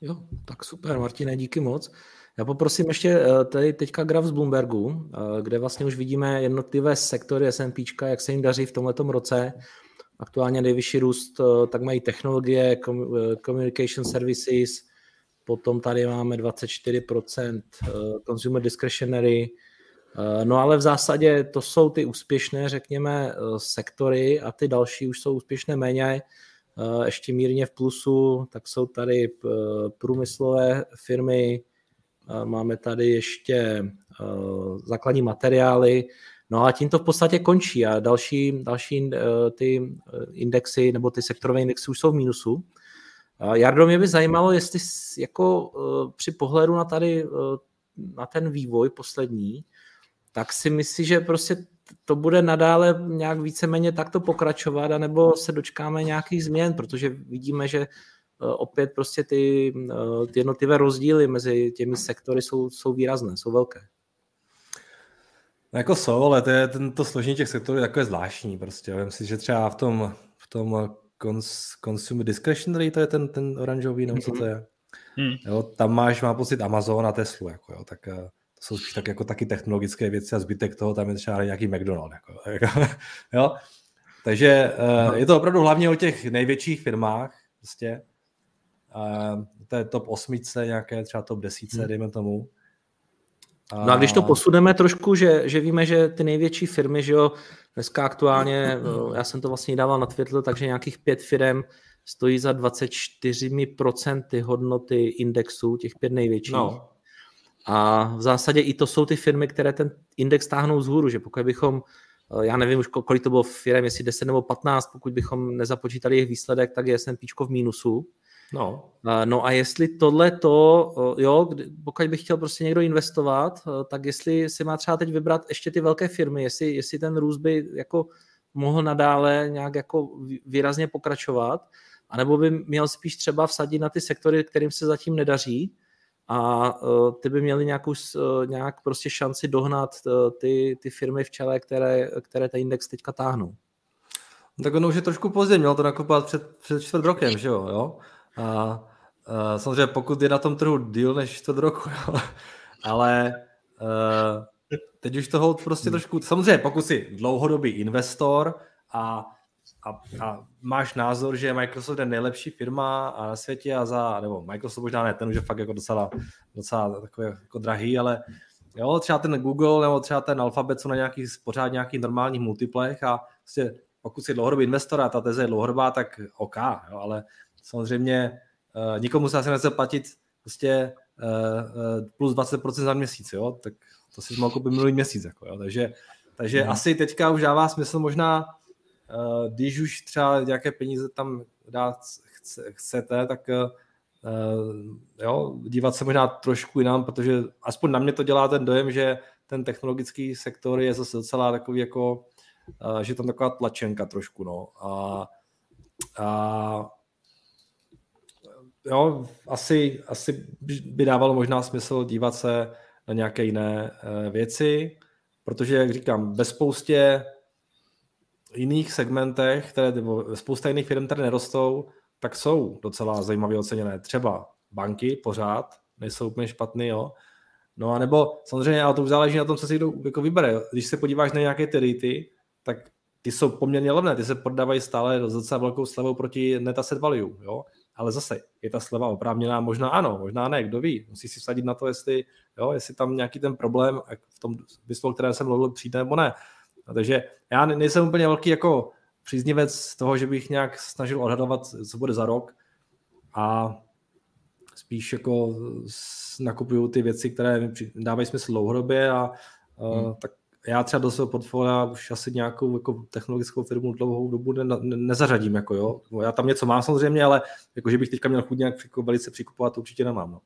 Jo, tak super, Martine, díky moc. Já poprosím ještě eh, tady teďka graf z Bloombergu, eh, kde vlastně už vidíme jednotlivé sektory S&P, jak se jim daří v tomto roce. Aktuálně nejvyšší růst eh, tak mají technologie, communication services, potom tady máme 24% consumer discretionary, no ale v zásadě to jsou ty úspěšné, řekněme, sektory a ty další už jsou úspěšné méně. Eh, ještě mírně v plusu, tak jsou tady eh, průmyslové firmy, eh, máme tady ještě základní materiály, no a tím to v podstatě končí a další, další ty indexy nebo ty sektorové indexy už jsou v mínusu. Jardo, mě by zajímalo, jestli jako při pohledu na tady na ten vývoj poslední, tak si myslíš, že prostě to bude nadále nějak víceméně takto pokračovat, anebo se dočkáme nějakých změn, protože vidíme, že eh, opět prostě ty, eh, ty jednotlivé rozdíly mezi těmi sektory jsou, jsou výrazné, jsou velké. No jako jsou, ale to je tento složení těch sektorů je takové zvláštní prostě. Myslím si, že třeba v tom, v tom cons, consumer discretionary, to je ten, ten oranžový, nebo co to je. Hmm. Jo, tam máš, má pocit Amazon a Tesla, jako jo, tak eh, to jsou spíš tak jako taky technologické věci a zbytek toho tam je třeba nějaký McDonald. Jako, *laughs* jako, jo? Takže uh, je to opravdu hlavně o těch největších firmách, prostě. Uh, to je top osmice, nějaké třeba top desíce, hmm. dejme tomu. A... No a když to posuneme trošku, že, že víme, že ty největší firmy, že jo, dneska aktuálně, *clears throat* eh, já jsem to vlastně dával na Twitter, takže nějakých pět firm stojí za 24% hodnoty indexu, těch pět největších. No. A v zásadě i to jsou ty firmy, které ten index táhnou vzhůru, že pokud bychom, eh, já nevím už kolik to bylo firm, jestli 10 nebo 15, pokud bychom nezapočítali jejich výsledek, tak je S&P v mínusu. No. Eh, no a jestli tohle to, eh, jo, pokud bych chtěl prostě někdo investovat, tak jestli si má třeba teď vybrat ještě ty velké firmy, jestli, jestli ten růst by jako mohl nadále nějak jako výrazně pokračovat, anebo by měl spíš třeba vsadit na ty sektory, kterým se zatím nedaří, a ty by měly nějakou, nějak prostě šanci dohnat ty, ty firmy v čele, které, které ten index teďka táhnou. Tak ono už je trošku pozdě, mělo to nakupovat před, před čtvrt rokem, že jo? jo? A, a samozřejmě pokud je na tom trhu díl než čtvrt roku, *laughs* jo? ale uh, teď už toho prostě trošku, samozřejmě pokud jsi dlouhodobý investor a, a, a máš názor, že Microsoft je nejlepší firma a na světě a za, nebo Microsoft možná ne, ten už je fakt jako docela, docela takový jako drahý, ale jo, třeba ten Google nebo třeba ten Alphabet jsou na nějakých, pořád nějakých normálních multiplech a prostě pokud jsi dlouhodobý investor a ta teze je dlouhodobá, tak OK, jo, ale samozřejmě uh, nikomu se asi nechce platit prostě uh, uh, plus 20% za měsíc, jo, tak to si mohl koupit minulý měsíc, jako, jo, takže, takže hmm. asi teďka už dává smysl možná, když už třeba nějaké peníze tam dát chce, chcete, tak uh, jo, dívat se možná trošku jinam, protože aspoň na mě to dělá ten dojem, že ten technologický sektor je zase docela takový jako že tam taková tlačenka trošku, no. A, a jo, asi, asi by dávalo možná smysl dívat se na nějaké jiné eh, věci, protože, jak říkám, ve spoustě jiných segmentech, které, nebo spousta jiných firm, které nerostou, tak jsou docela zajímavě oceněné. Třeba banky pořád nejsou úplně špatný, jo. No a nebo samozřejmě, ale to už záleží na tom, co si kdo jako vybere. Když se podíváš na nějaké ty rity, tak ty jsou poměrně levné, ty se prodávají stále docela velkou slevou proti net asset value, jo? ale zase je ta sleva oprávněná, možná ano, možná ne, kdo ví, musí si vsadit na to, jestli, jo, jestli tam nějaký ten problém v tom smyslu, o kterém jsem mluvil, přijde nebo ne. A takže já nejsem úplně velký jako příznivec toho, že bych nějak snažil odhadovat, co bude za rok a spíš jako nakupuju ty věci, které mi dávají smysl dlouhodobě a hmm. tak já třeba do svého portfolia už asi nějakou jako technologickou firmu dlouhou dobu ne, ne, nezařadím. Jako jo. Já tam něco mám samozřejmě, ale jako, že bych teďka měl chuť nějak velice přikupovat, to určitě nemám. No.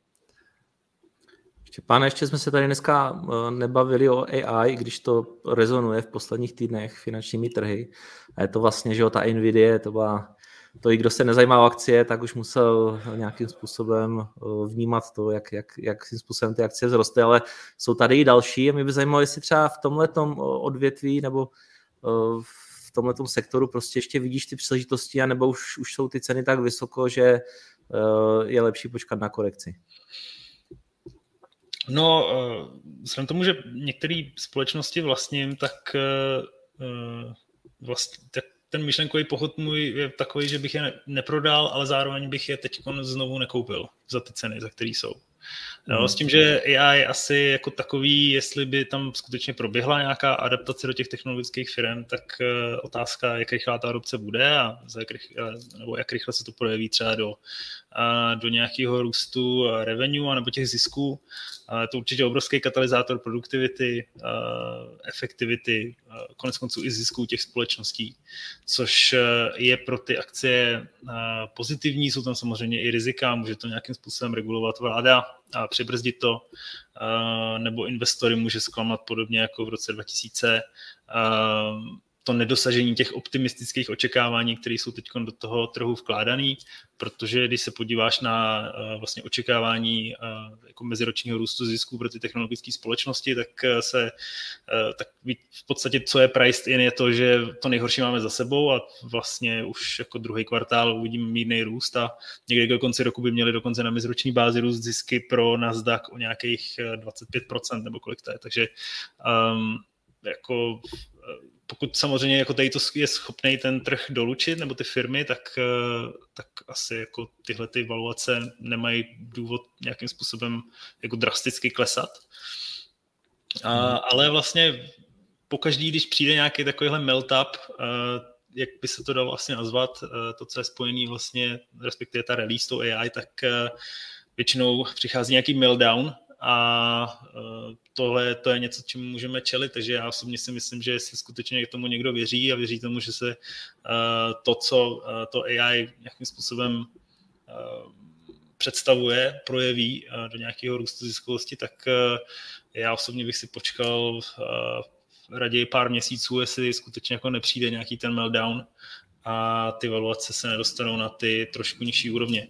Pane, ještě jsme se tady dneska eh, nebavili o AI, když to rezonuje v posledních týdnech finančními trhy. A je to vlastně, že jo, ta Nvidia, to byla to i kdo se nezajímá o akcie, tak už musel nějakým způsobem eh, vnímat to, jak, jak, jakým způsobem ty akcie zrosty, ale jsou tady i další a mě by zajímalo, jestli třeba v tomhle eh, odvětví nebo v tomhle sektoru prostě ještě vidíš ty příležitosti, anebo už, už jsou ty ceny tak vysoko, že je lepší počkat na korekci. No, vzhledem tomu, že některé společnosti vlastním, tak vlastně, tak ten myšlenkový pochod můj je takový, že bych je neprodal, ale zároveň bych je teď znovu nekoupil za ty ceny, za které jsou. No. S tím, že AI asi jako takový, jestli by tam skutečně proběhla nějaká adaptace do těch technologických firm, tak otázka, jak rychlá ta adopce bude a jak rychle, nebo jak rychle se to projeví třeba do, do nějakého růstu revenue nebo těch zisků. Je to určitě obrovský katalyzátor produktivity, efektivity, konec konců i zisků těch společností, což uh, je pro ty akcie uh, pozitivní. Jsou tam samozřejmě i rizika, může to nějakým způsobem regulovat vláda, a přibrzdit to, nebo investory může zklamat podobně jako v roce 2000 to nedosažení těch optimistických očekávání, které jsou teď do toho trhu vkládaný, protože když se podíváš na uh, vlastně očekávání uh, jako meziročního růstu zisků pro ty technologické společnosti, tak uh, se tak v podstatě, co je priced in, je to, že to nejhorší máme za sebou a vlastně už jako druhý kvartál uvidíme mírný růst a někdy do konce roku by měli dokonce na meziroční bázi růst zisky pro Nasdaq o nějakých 25% nebo kolik to je, takže um, jako pokud samozřejmě jako tady to je schopný ten trh dolučit, nebo ty firmy, tak, eh, tak asi jako tyhle ty valuace nemají důvod nějakým způsobem jako drasticky klesat. A, hmm. ale vlastně pokaždý, když přijde nějaký takovýhle melt-up, eh, jak by se to dalo vlastně nazvat, eh, to, co je spojený vlastně, respektive ta release to AI, tak většinou přichází nějaký meltdown a e, tohle to je něco, čemu můžeme čelit, takže já osobně si myslím, že jestli skutečně k tomu někdo věří a věří tomu, že se e, to, co e, to AI nějakým způsobem představuje, projeví do nějakého růstu ziskovosti, tak já osobně bych si počkal raději pár měsíců, jestli skutečně jako nepřijde nějaký ten meltdown a ty valuace se nedostanou na ty trošku nižší úrovně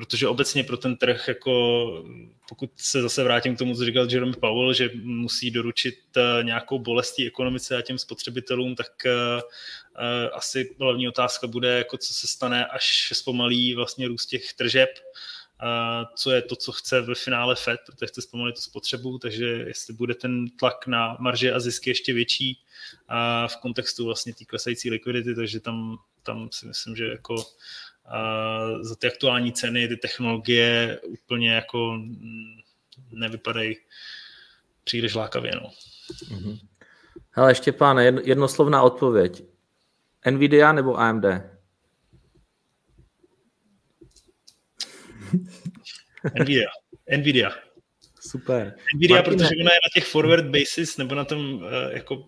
protože obecně pro ten trh, jako pokud se zase vrátím k tomu, co říkal Jeremy Powell, že musí doručit eh, nějakou bolestí ekonomice a těm spotřebitelům, tak asi hlavní otázka bude, jako co se stane, až zpomalí vlastně růst těch tržeb, co je to, co chce ve finále Fed, protože chce zpomalit tu spotřebu, takže jestli bude ten tlak na marže a zisky ještě větší v kontextu vlastně té klesající likvidity, takže tam, tam si myslím, že jako za ty aktuální ceny, ty technologie úplně jako nevypadají příliš lákavě. No. Mm-hmm. Hele, Štěpán, jednoslovná odpověď. Nvidia nebo AMD? Nvidia. Nvidia. Super. Nvidia, Martina. protože ona je na těch forward basis, nebo na tom, eh, jako,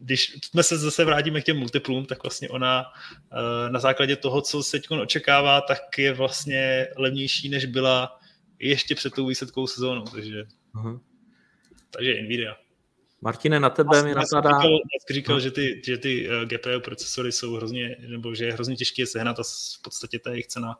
když jsme se zase vrátíme k těm multiplům, tak vlastně ona eh, na základě toho, co se teď očekává, tak je vlastně levnější, než byla ještě před tou výsledkou sezónou, takže, uh-huh. takže Nvidia. Martine, na tebe mi napadá... Říkal, říkal no. že ty, že ty uh, eh, GPU procesory jsou hrozně, nebo že je hrozně těžké je sehnat a v podstatě ta jejich cena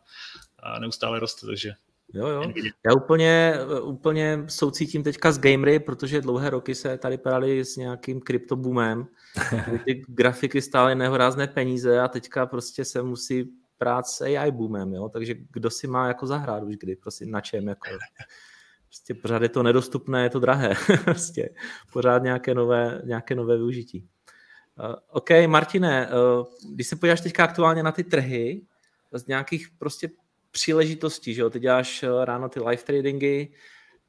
neustále roste, takže Jo, jo. Já úplně, úplně soucítím teďka s gamery, protože dlouhé roky se tady prali s nějakým kryptoboomem, *laughs* ty grafiky stály nehorázné peníze a teďka prostě se musí prát s AI boomem, jo? takže kdo si má jako zahrát už kdy, prosím, na čem, jako prostě pořád je to nedostupné, je to drahé, *laughs* prostě pořád nějaké nové, nějaké nové využití. Uh, OK, Martine, uh, když se podíváš teďka aktuálně na ty trhy, z nějakých prostě příležitostí, že jo, ty děláš eh, ráno ty live tradingy,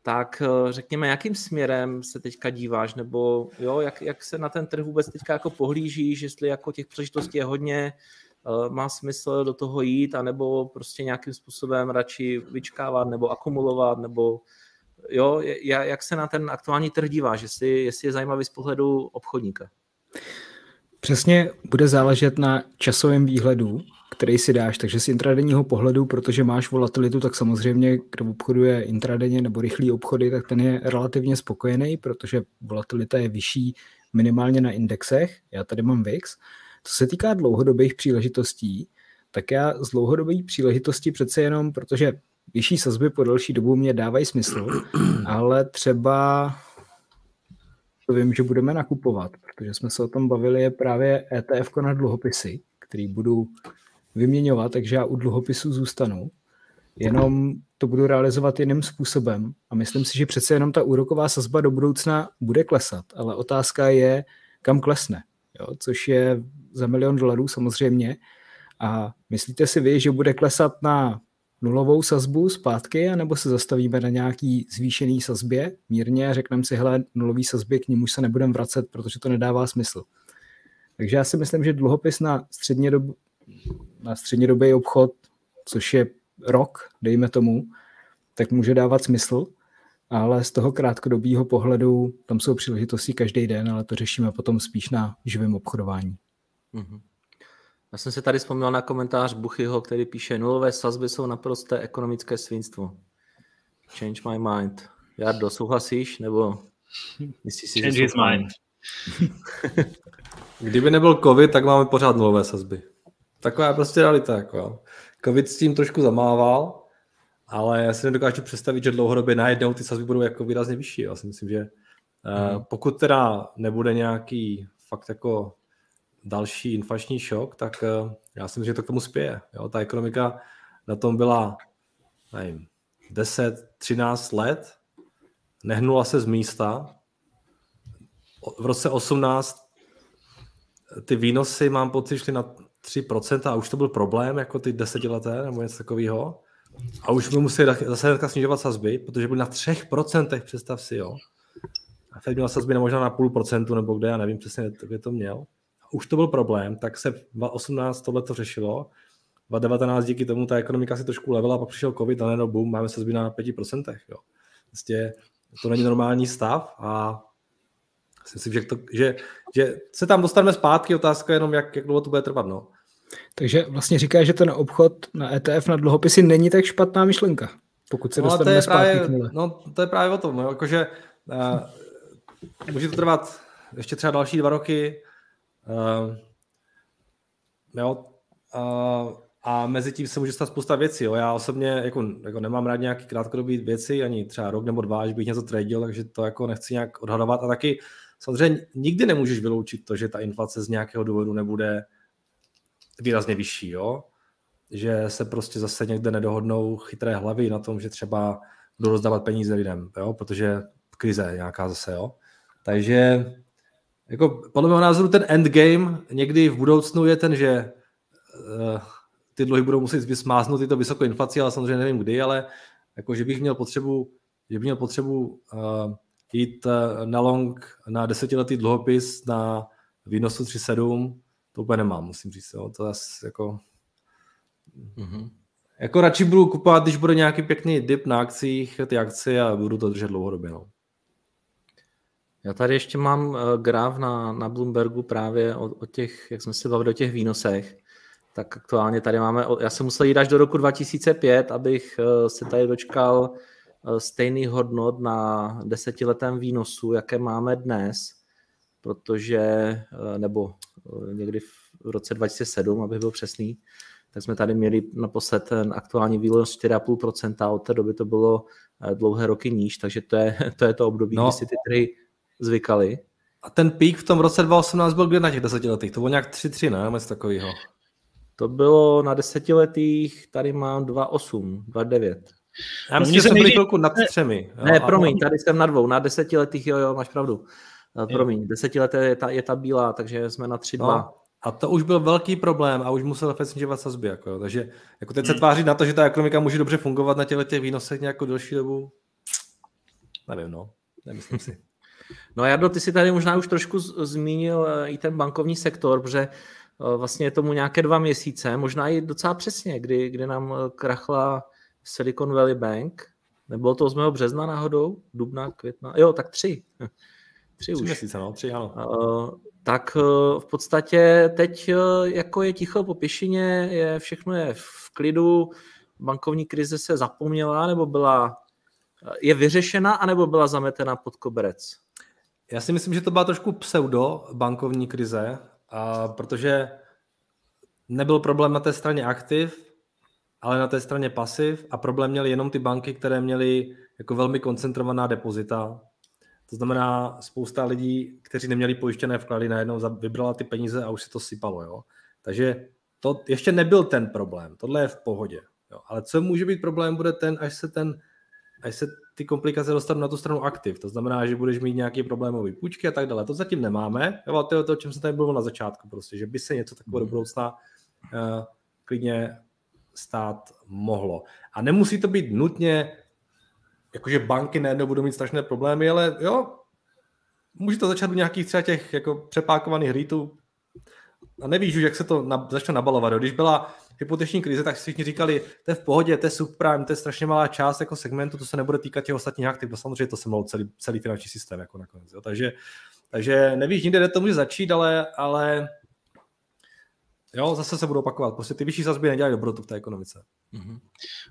tak eh, řekněme, jakým směrem se teďka díváš, nebo jo, jak, jak se na ten trh vůbec teďka jako pohlížíš, jestli jako těch příležitostí je hodně, eh, má smysl do toho jít, anebo prostě nějakým způsobem radši vyčkávat, nebo akumulovat, nebo jo, jak se na ten aktuální trh díváš, jestli, jestli je zajímavý z pohledu obchodníka? Přesně bude záležet na časovém výhledu, který si dáš. Takže z intradenního pohledu, protože máš volatilitu, tak samozřejmě, kdo obchoduje intradenně nebo rychlý obchody, tak ten je relativně spokojený, protože volatilita je vyšší minimálně na indexech. Já tady mám VIX. Co se týká dlouhodobých příležitostí, tak já z dlouhodobých příležitostí přece jenom, protože vyšší sazby po delší dobu mě dávají smysl, *clears throat* ale třeba to vím, že budeme nakupovat, protože jsme se o tom bavili, je právě ETF na dluhopisy, který budu vyměňovat, takže já u dluhopisu zůstanu. Jenom to budu realizovat jiným způsobem a myslím si, že přece jenom ta úroková sazba do budoucna bude klesat, ale otázka je, kam klesne, jo? což je za milion dolarů samozřejmě. A myslíte si vy, že bude klesat na nulovou sazbu zpátky, anebo se zastavíme na nějaký zvýšený sazbě mírně a řekneme si, hele, nulový sazbě k ním už se nebudeme vracet, protože to nedává smysl. Takže já si myslím, že dluhopis na středně dobu, na střednědobý obchod, což je rok, dejme tomu, tak může dávat smysl, ale z toho krátkodobého pohledu tam jsou příležitosti každý den, ale to řešíme potom spíš na živém obchodování. Mm-hmm. Já jsem se tady vzpomněl na komentář Buchyho, který píše, nulové sazby jsou naprosté ekonomické svinstvo. Change my mind. Jardo, souhlasíš, nebo myslíš si, Change že his mind. *laughs* Kdyby nebyl covid, tak máme pořád nulové sazby. Taková je prostě realita. Jako. Covid s tím trošku zamával, ale já si nedokážu představit, že dlouhodobě najednou ty sazby budou jako výrazně vyšší. Já si myslím, že uh, pokud teda nebude nějaký fakt jako další inflační šok, tak uh, já si myslím, že to k tomu spěje. Jo? Ta ekonomika na tom byla nevím, 10, 13 let, nehnula se z místa. V roce 18 ty výnosy, mám pocit, šly na 3% a už to byl problém, jako ty desetileté nebo něco takového. A už by museli zase snižovat sazby, protože byly na 3%, představ si, jo. A Fed měl sazby možná na půl procentu, nebo kde, já nevím přesně, kde to měl. A už to byl problém, tak se v 2018 tohle to řešilo. V 2019 díky tomu ta ekonomika si trošku levela, pak přišel covid a najednou boom, máme sazby na 5%. Jo. Vlastně to není normální stav a Myslím, že, to, že, že se tam dostaneme zpátky, otázka je jenom, jak, jak dlouho to bude trvat. No. Takže vlastně říká, že ten obchod na ETF na dluhopisy není tak špatná myšlenka, pokud se no, dostaneme to je zpátky právě, k nule. No, to je právě o tom, no, jakože uh, může to trvat ještě třeba další dva roky. Uh, jo, uh, a mezi tím se může stát spousta věcí. Jo. Já osobně jako, jako nemám rád nějaký krátkodobý věci, ani třeba rok nebo dva, až bych něco tradil, takže to jako nechci nějak odhadovat. A taky samozřejmě nikdy nemůžeš vyloučit to, že ta inflace z nějakého důvodu nebude výrazně vyšší. Jo že se prostě zase někde nedohodnou chytré hlavy na tom, že třeba budou rozdávat peníze lidem, jo? protože krize nějaká zase, jo. Takže jako podle mého názoru ten endgame někdy v budoucnu je ten, že uh, ty dluhy budou muset vysmáznout tyto vysokou inflaci, ale samozřejmě nevím kdy, ale jako, že bych měl potřebu, že bych měl potřebu uh, jít uh, na long na desetiletý dluhopis na výnosu 3,7, to úplně nemám, musím říct. Jo. To je jako Mm-hmm. Jako radši budu kupovat, když bude nějaký pěkný dip na akcích, ty akcie a budu to držet dlouhodobě. No. Já tady ještě mám uh, graf na, na Bloombergu právě o, o těch, jak jsme se bavili o těch výnosech. Tak aktuálně tady máme, já jsem musel jít až do roku 2005, abych uh, se tady dočkal uh, stejný hodnot na desetiletém výnosu, jaké máme dnes, protože, nebo někdy v roce 2007, abych byl přesný, tak jsme tady měli naposled ten aktuální výnos 4,5%, od té doby to bylo eh, dlouhé roky níž, takže to je *laughs* to, je to období, no. kdy si ty trhy zvykaly. A ten pík v tom roce 2018 byl kde na těch desetiletých? To bylo nějak 3,3, ne? Něco takového. To bylo na desetiletých, tady mám 2,8, 2,9. Já myslím, že jsem byl chvilku nad třemi. Jo, ne, promiň, tady jsem na dvou, na desetiletých, jo, jo, máš pravdu. Eh, promiň, desetileté je ta, je ta bílá, takže jsme na 3,2. No, a to už byl velký problém a už musel Fed snižovat sazby. Jako, takže jako teď se hmm. tváří na to, že ta ekonomika může dobře fungovat na těchto těch výnosech nějakou delší dobu. Nevím, no. Nemyslím si. *laughs* No Jardo, ty si tady možná už trošku zmínil eh, i ten bankovní sektor, protože eh, vlastně je tomu nějaké dva měsíce, možná i docela přesně, kdy, kdy nám krachla Silicon Valley Bank. Nebylo to 8. března náhodou? Dubna, května? Jo, tak tři. *laughs* Tři, tři už. měsíce, no, tři, ano. Uh, tak uh, v podstatě teď uh, jako je ticho po pěšině, je, všechno je v klidu, bankovní krize se zapomněla, nebo byla, je vyřešena, anebo byla zametena pod koberec? Já si myslím, že to byla trošku pseudo bankovní krize, a protože nebyl problém na té straně aktiv, ale na té straně pasiv a problém měly jenom ty banky, které měly jako velmi koncentrovaná depozita to znamená, spousta lidí, kteří neměli pojištěné vklady, najednou vybrala ty peníze a už se to sypalo. Jo? Takže to ještě nebyl ten problém. Tohle je v pohodě. Jo? Ale co může být problém, bude ten, až se ten až se ty komplikace dostanou na tu stranu aktiv. To znamená, že budeš mít nějaký problémový půjčky a tak dále. To zatím nemáme. Jo, to je to, o čem jsem tady mluvil na začátku, prostě, že by se něco takového do mhm. budoucna uh, klidně stát mohlo. A nemusí to být nutně jakože banky najednou budou mít strašné problémy, ale jo, může to začát u nějakých třeba těch jako přepákovaných rýtů a nevíš už, jak se to na, začne nabalovat. Když byla hypoteční krize, tak si všichni říkali, to je v pohodě, to je subprime, to je strašně malá část jako segmentu, to se nebude týkat těch ostatních aktiv. No samozřejmě to se mohlo celý, celý finanční systém jako nakonec. Jo. Takže, takže nevíš nikde, kde to může začít, ale, ale Jo, zase se budou opakovat. Prostě ty vyšší sazby nedělají dobrotu v té ekonomice. Mm-hmm.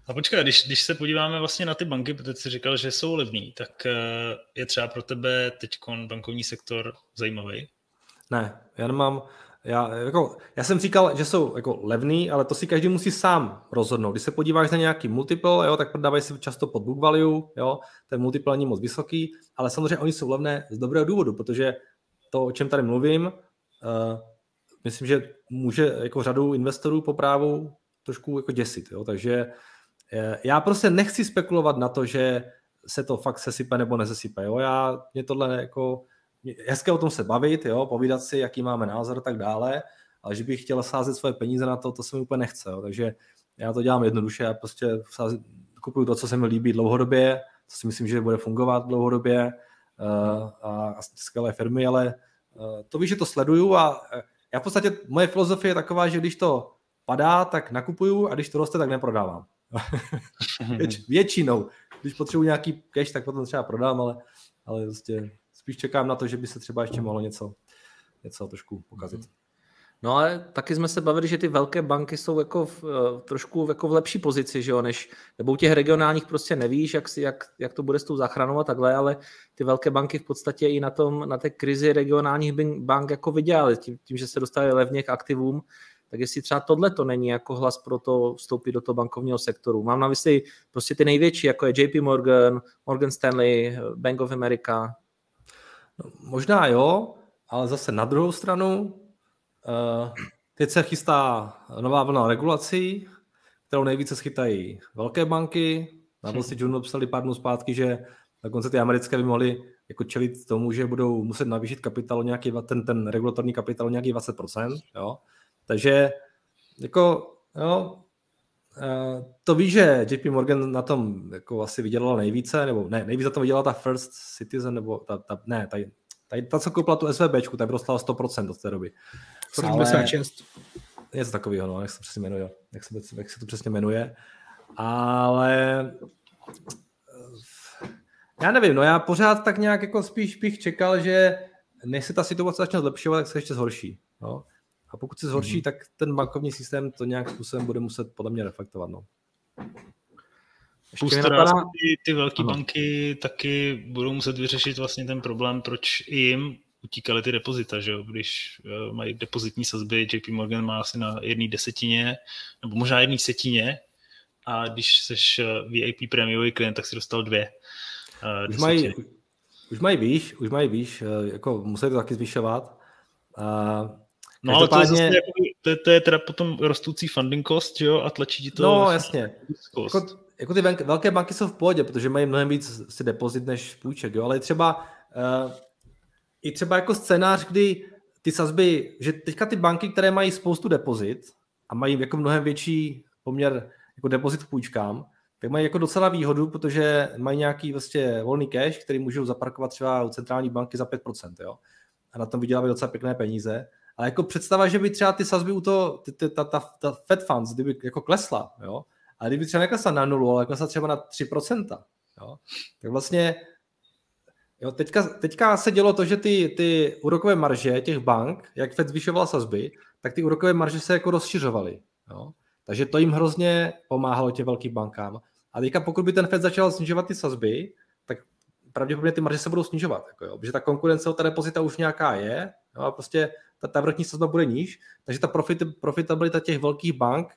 A počkej, když, když se podíváme vlastně na ty banky, protože jsi říkal, že jsou levný, tak eh, je třeba pro tebe teď bankovní sektor zajímavý? Ne, já nemám, já, jako, já jsem říkal, že jsou jako levný, ale to si každý musí sám rozhodnout. Když se podíváš na nějaký multiple, jo, tak prodávají si často pod book value, jo, ten multiple není moc vysoký, ale samozřejmě oni jsou levné z dobrého důvodu, protože to, o čem tady mluvím, uh, myslím, že může jako řadu investorů po právu trošku jako děsit. Jo? Takže eh, já prostě nechci spekulovat na to, že se to fakt sesype nebo nesesype. Jo? Já, mě tohle jako, hezké o tom se bavit, jo? povídat si, jaký máme názor a tak dále, ale že bych chtěl sázet svoje peníze na to, to se mi úplně nechce. Jo? Takže já to dělám jednoduše, já prostě kupuju to, co se mi líbí dlouhodobě, co si myslím, že bude fungovat dlouhodobě uh, a, a skvělé firmy, ale uh, to víš, že to sleduju a já v podstatě, moje filozofie je taková, že když to padá, tak nakupuju a když to roste, tak neprodávám. *laughs* Věč, většinou. Když potřebuji nějaký cash, tak potom třeba prodám, ale, ale prostě spíš čekám na to, že by se třeba ještě mohlo něco, něco trošku pokazit. No ale taky jsme se bavili, že ty velké banky jsou jako v, eh, trošku jako v lepší pozici, že jo, než, nebo u těch regionálních prostě nevíš, jak, si, jak, jak to bude s tou záchranou a takhle, ale ty velké banky v podstatě i na tom, na té krizi regionálních bank jako vydělaly, tím, tím, že se dostali levně k aktivům, tak jestli třeba tohle to není jako hlas pro to vstoupit do toho bankovního sektoru. Mám na mysli prostě ty největší, jako je JP Morgan, Morgan Stanley, Bank of America. No, možná jo, ale zase na druhou stranu, teď se chystá nová vlna regulací, kterou nejvíce schytají velké banky. Na Wall Street Journal psali pár dnů zpátky, že dokonce ty americké by mohly jako čelit tomu, že budou muset navýšit kapitál nějaký, ten, ten regulatorní kapitál nějaký 20%, jo. Takže jako, jo, eh, to ví, že JP Morgan na tom jako asi vydělala nejvíce, nebo ne, nejvíce na tom vydělala ta First Citizen, nebo ta, ta ne, ta, ta, ta co koupila tu SVBčku, ta vyrostla 100% od té doby. 76. Něco takového, no, jak se přesně jmenuje, jak se, jak se to přesně jmenuje. Ale já nevím, no já pořád tak nějak jako spíš bych čekal, že než se ta situace začne zlepšovat, tak se ještě zhorší. No. A pokud se zhorší, mm-hmm. tak ten bankovní systém to nějak způsobem bude muset podle mě reflektovat. No. Ještě napadá... ty, ty velké banky taky budou muset vyřešit vlastně ten problém, proč jim utíkaly ty depozita, že jo? když uh, mají depozitní sazby, JP Morgan má asi na jedné desetině, nebo možná jedné setině, a když jsi eh, VIP prémiový klient, tak si dostal dvě. Uh, už, mají, už mají výš, už mají výš, jako musí to taky zvyšovat. Uh, No ale to je, zase jako, to, je, to je teda potom rostoucí funding cost, jo, a tlačí ti to... No, jasně. Jako, jako ty velké banky jsou v pohodě, protože mají mnohem víc si depozit než půjček, jo, ale třeba uh, i třeba jako scénář, kdy ty sazby, že teďka ty banky, které mají spoustu depozit a mají jako mnohem větší poměr jako depozit k půjčkám, tak mají jako docela výhodu, protože mají nějaký vlastně volný cash, který můžou zaparkovat třeba u centrální banky za 5%, jo. A na tom vydělávají docela pěkné peníze. Ale jako představa, že by třeba ty sazby u toho, ty, ty, ta, ta, ta Fed Funds, kdyby jako klesla, jo, a kdyby třeba neklesla na nulu, ale klesla třeba na 3%, jo, tak vlastně Jo, teďka, teďka se dělo to, že ty, ty úrokové marže těch bank, jak Fed zvyšoval sazby, tak ty úrokové marže se jako rozšiřovaly. Jo. Takže to jim hrozně pomáhalo těm velkým bankám. A teďka pokud by ten Fed začal snižovat ty sazby, tak pravděpodobně ty marže se budou snižovat. Jako jo. Protože ta konkurence o ta depozita už nějaká je jo, a prostě ta, ta vrchní sazba bude níž, takže ta profit, profitabilita těch velkých bank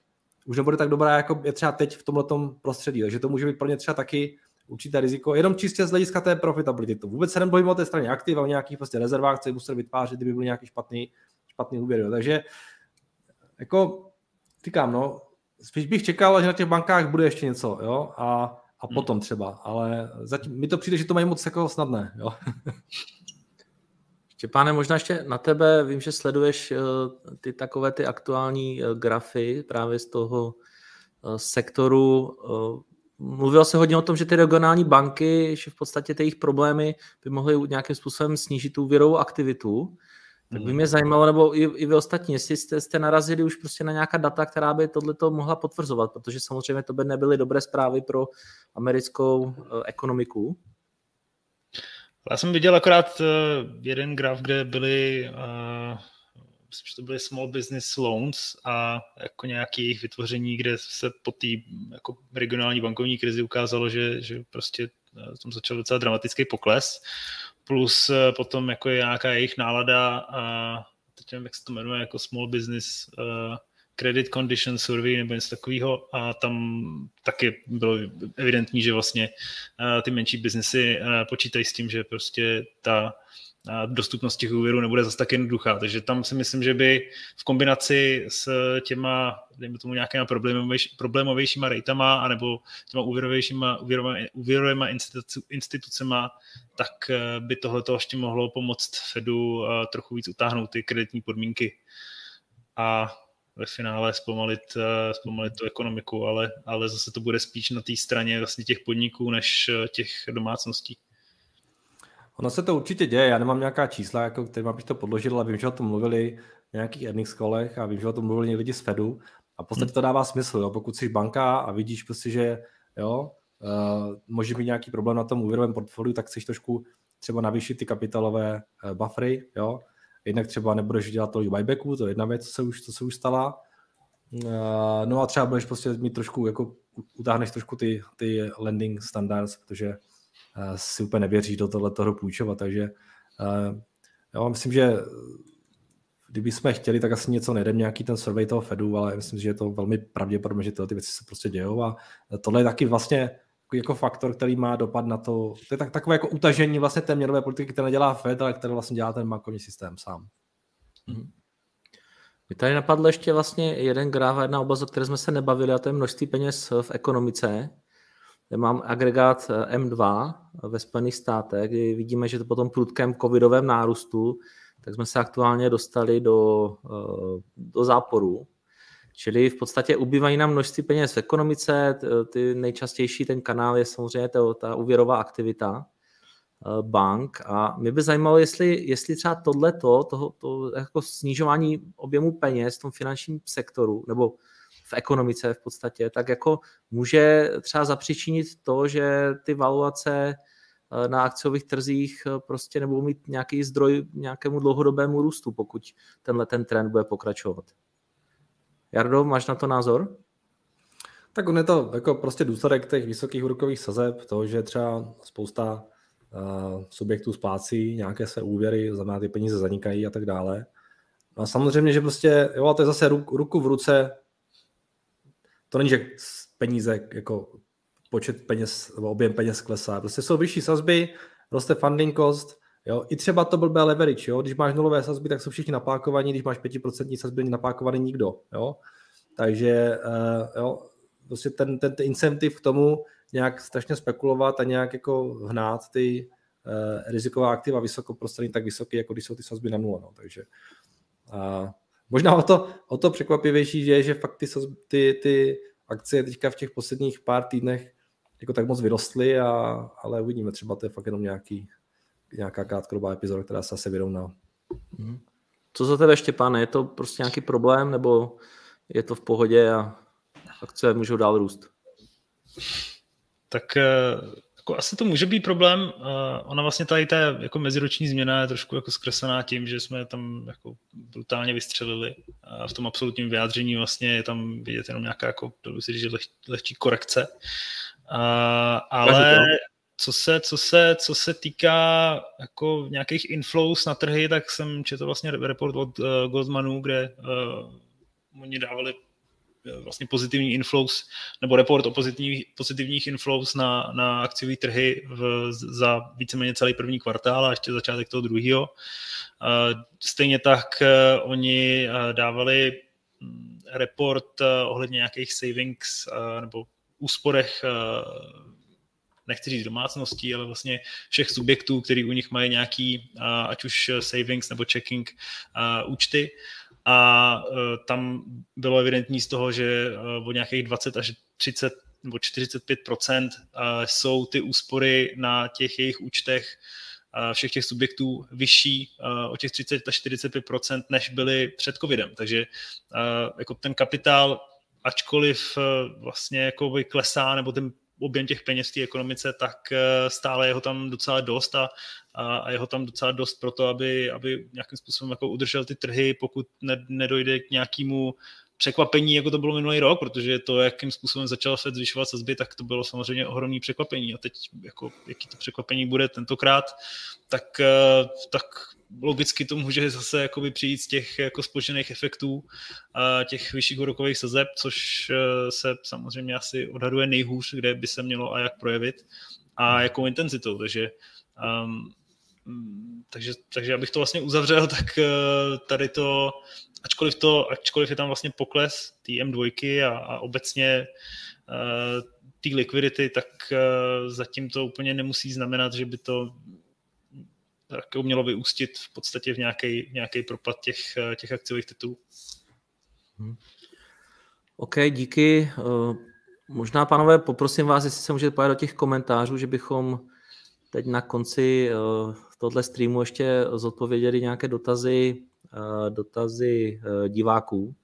už nebude tak dobrá, jako je třeba teď v tomhle prostředí. Takže to může být pro ně třeba taky určité riziko, jenom čistě z hlediska té profitability. To vůbec se nebojím o té straně aktiv a o nějakých prostě rezervách, co museli vytvářet, kdyby byl nějaký špatný, špatný úvěr. Jo. Takže jako říkám, no, spíš bych čekal, že na těch bankách bude ještě něco, jo, a, a hmm. potom třeba, ale zatím mi to přijde, že to mají moc jako snadné, jo. *laughs* Štěpáne, možná ještě na tebe, vím, že sleduješ eh, ty takové ty aktuální eh, grafy právě z toho eh, sektoru. Mluvil se hodně o tom, že ty regionální banky, že v podstatě ty jejich problémy by mohly nějakým způsobem snížit tu úvěrovou aktivitu. Tak by hmm. mě zajímalo, nebo i, i vy ostatní, jestli jste, jste narazili už prostě na nějaká data, která by tohleto mohla potvrzovat, protože samozřejmě to by nebyly dobré zprávy pro americkou ekonomiku. Já jsem viděl akorát uh, jeden graf, kde byly, myslím, že to byly small business loans a jako nějaké jejich vytvoření, kde se po té jako regionální bankovní krizi ukázalo, že, že prostě uh, tam začal docela dramatický pokles. Plus uh, potom jako je nějaká jejich nálada a teď nevím, jak se to jmenuje, jako small business uh, credit condition survey nebo něco takového a tam taky bylo evidentní, že vlastně eh, ty menší biznesy eh, počítají s tím, že prostě ta eh, dostupnost těch úvěrů nebude zase tak jednoduchá. Takže tam si myslím, že by v kombinaci s těma, dejme tomu nějakýma problémovější, problémovějšíma rejtama anebo těma úvěrovějšíma úvěrovými institucema, tak by tohle ještě mohlo pomoct Fedu trochu víc utáhnout ty kreditní podmínky. A ve finále zpomalit, eh, zpomalit tu ekonomiku, ale, ale zase to bude spíš na té straně vlastně těch podniků než eh, těch domácností. Ono se to určitě děje, já nemám nějaká čísla, jako, kterým bych to podložil, ale vím, že o tom mluvili v nějakých earnings kolech a vím, že o tom mluvili lidi z Fedu a v podstatě hmm. to dává smysl, jo? pokud jsi banka a vidíš prostě, že jo, uh, může být nějaký problém na tom úvěrovém portfoliu, tak chceš trošku třeba navýšit ty kapitalové uh, buffery, jo, Jednak třeba nebudeš dělat tolik buybacku, to je jedna věc, co se už, co se už stala. Eh, no a třeba budeš prostě mít trošku, jako utáhneš trošku ty, ty lending standards, protože si úplně nevěří do tohle toho půjčovat, takže já myslím, že kdyby jsme chtěli, tak asi něco nejde, nějaký ten survey toho Fedu, ale myslím že je to velmi pravděpodobné, že tyhle ty věci se prostě dějou a tohle je taky vlastně jako faktor, který má dopad na to, to je tak, takové jako utažení vlastně té měnové politiky, které nedělá Fed, ale které vlastně dělá ten bankovní systém sám. Hmm. Mě tady napadl ještě vlastně jeden graf a jedna oblast, o které jsme se nebavili, a to je množství peněz v ekonomice. Mám agregát eh, M2 ve Spojených státech, kdy vidíme, že to po tom prudkém covidovém nárůstu, tak jsme se aktuálně dostali do, eh, do záporu. Čili v podstatě ubývají nám množství peněz v ekonomice, ty nejčastější ten kanál je samozřejmě ta, ta úvěrová aktivita eh, bank a mě by zajímalo, jestli, jestli třeba tohleto, toho, to jako snižování objemu peněz v tom finančním sektoru nebo ekonomice v podstatě, tak jako může třeba zapřičinit to, že ty valuace eh, na akciových trzích eh, prostě nebudou mít nějaký zdroj nějakému dlouhodobému růstu, pokud tenhle ten trend bude pokračovat. Jardo, máš na to názor? Tak on je to jako prostě důsledek těch vysokých úrokových sazeb, toho, že třeba spousta uh, subjektů splácí nějaké své úvěry, znamená ty peníze zanikají a tak dále. No a samozřejmě, že prostě, jo, a to je zase ruku v ruce, to není, že peníze, jako počet peněz, nebo objem peněz klesá. Prostě jsou vyšší sazby, roste funding cost, Jo, I třeba to blbé leverage, jo? když máš nulové sazby, tak jsou všichni napákovaní, když máš 5% sazby, není napákovaný nikdo. Jo? Takže uh, jo, prostě ten, ten, ten incentiv k tomu nějak strašně spekulovat a nějak jako hnát ty uh, riziková aktiva vysokoprostranní tak vysoký, jako když jsou ty sazby na nula. No. Takže uh, možná o to, o to překvapivější je, že fakt ty, ty, ty akcie teďka v těch posledních pár týdnech jako tak moc vyrostly, a, ale uvidíme, třeba to je fakt jenom nějaký nějaká krátkodobá epizoda, která se asi vyrovná. Mhm. Co za tebe, Štěpáne, je to prostě nějaký problém, nebo je to v pohodě a akce můžou dál růst? Tak eh, jako asi to může být problém. Eh, ona vlastně tady ta jako meziroční změna je trošku jako zkreslená tím, že jsme tam jako brutálně vystřelili. A v tom absolutním vyjádření vlastně je tam vidět jenom nějaká jako, si říct, leh, lehčí korekce. A, ale, co se, co se, co se týká jako nějakých inflows na trhy, tak jsem četl vlastně report od uh, Goldmanu, kde uh, oni dávali vlastně pozitivní inflows, nebo report o pozitivních, pozitivních inflows na, na akciové trhy v, za víceméně celý první kvartál a ještě začátek toho druhého. Uh, stejně tak uh, oni uh, dávali mm, report uh, ohledně nějakých savings uh, nebo úsporech uh, nechci říct domácností, ale vlastně všech subjektů, který u nich mají nějaký, ať už savings nebo checking účty. A e, tam bylo evidentní z toho, že e, od nějakých 20 až 30 nebo 45% jsou ty úspory na těch jejich účtech všech těch subjektů vyšší o těch 30 až 45% než byly před covidem. Takže jako ten kapitál, ačkoliv e, vlastně jako klesá, nebo ten objem těch peněz v té ekonomice, tak eh, stále je ho tam docela dost a, a je ho tam docela dost pro to, aby, aby nějakým způsobem jako udržel ty trhy, pokud ne, nedojde k nějakému překvapení, jako to bylo minulý rok, protože to, jakým způsobem začal Fed zvyšovat sazby, tak to bylo samozřejmě ohromné překvapení. A teď, jako, jaký to překvapení bude tentokrát, tak, eh, tak logicky to může zase jakoby přijít z těch jako spočených efektů a těch vyšších úrokových sazeb, což eh, se samozřejmě asi odhaduje nejhůř, kde by se mělo a jak projevit a jakou intenzitou. Takže um, takže, takže abych to vlastně uzavřel, *laughs* tak eh, tady to, ačkoliv, to, ačkoliv je tam vlastně pokles té M2 a, a obecně uh, té likvidity, tak uh, zatím to úplně nemusí znamenat, že by to tak mělo vyústit v podstatě v nějaký, propad těch, těch akciových titulů. Hmm. OK, díky. Eh, možná, pánové, poprosím vás, jestli se můžete pojít do těch komentářů, že bychom teď na konci eh, tohle streamu ještě zodpověděli nějaké dotazy, eh, dotazy diváků.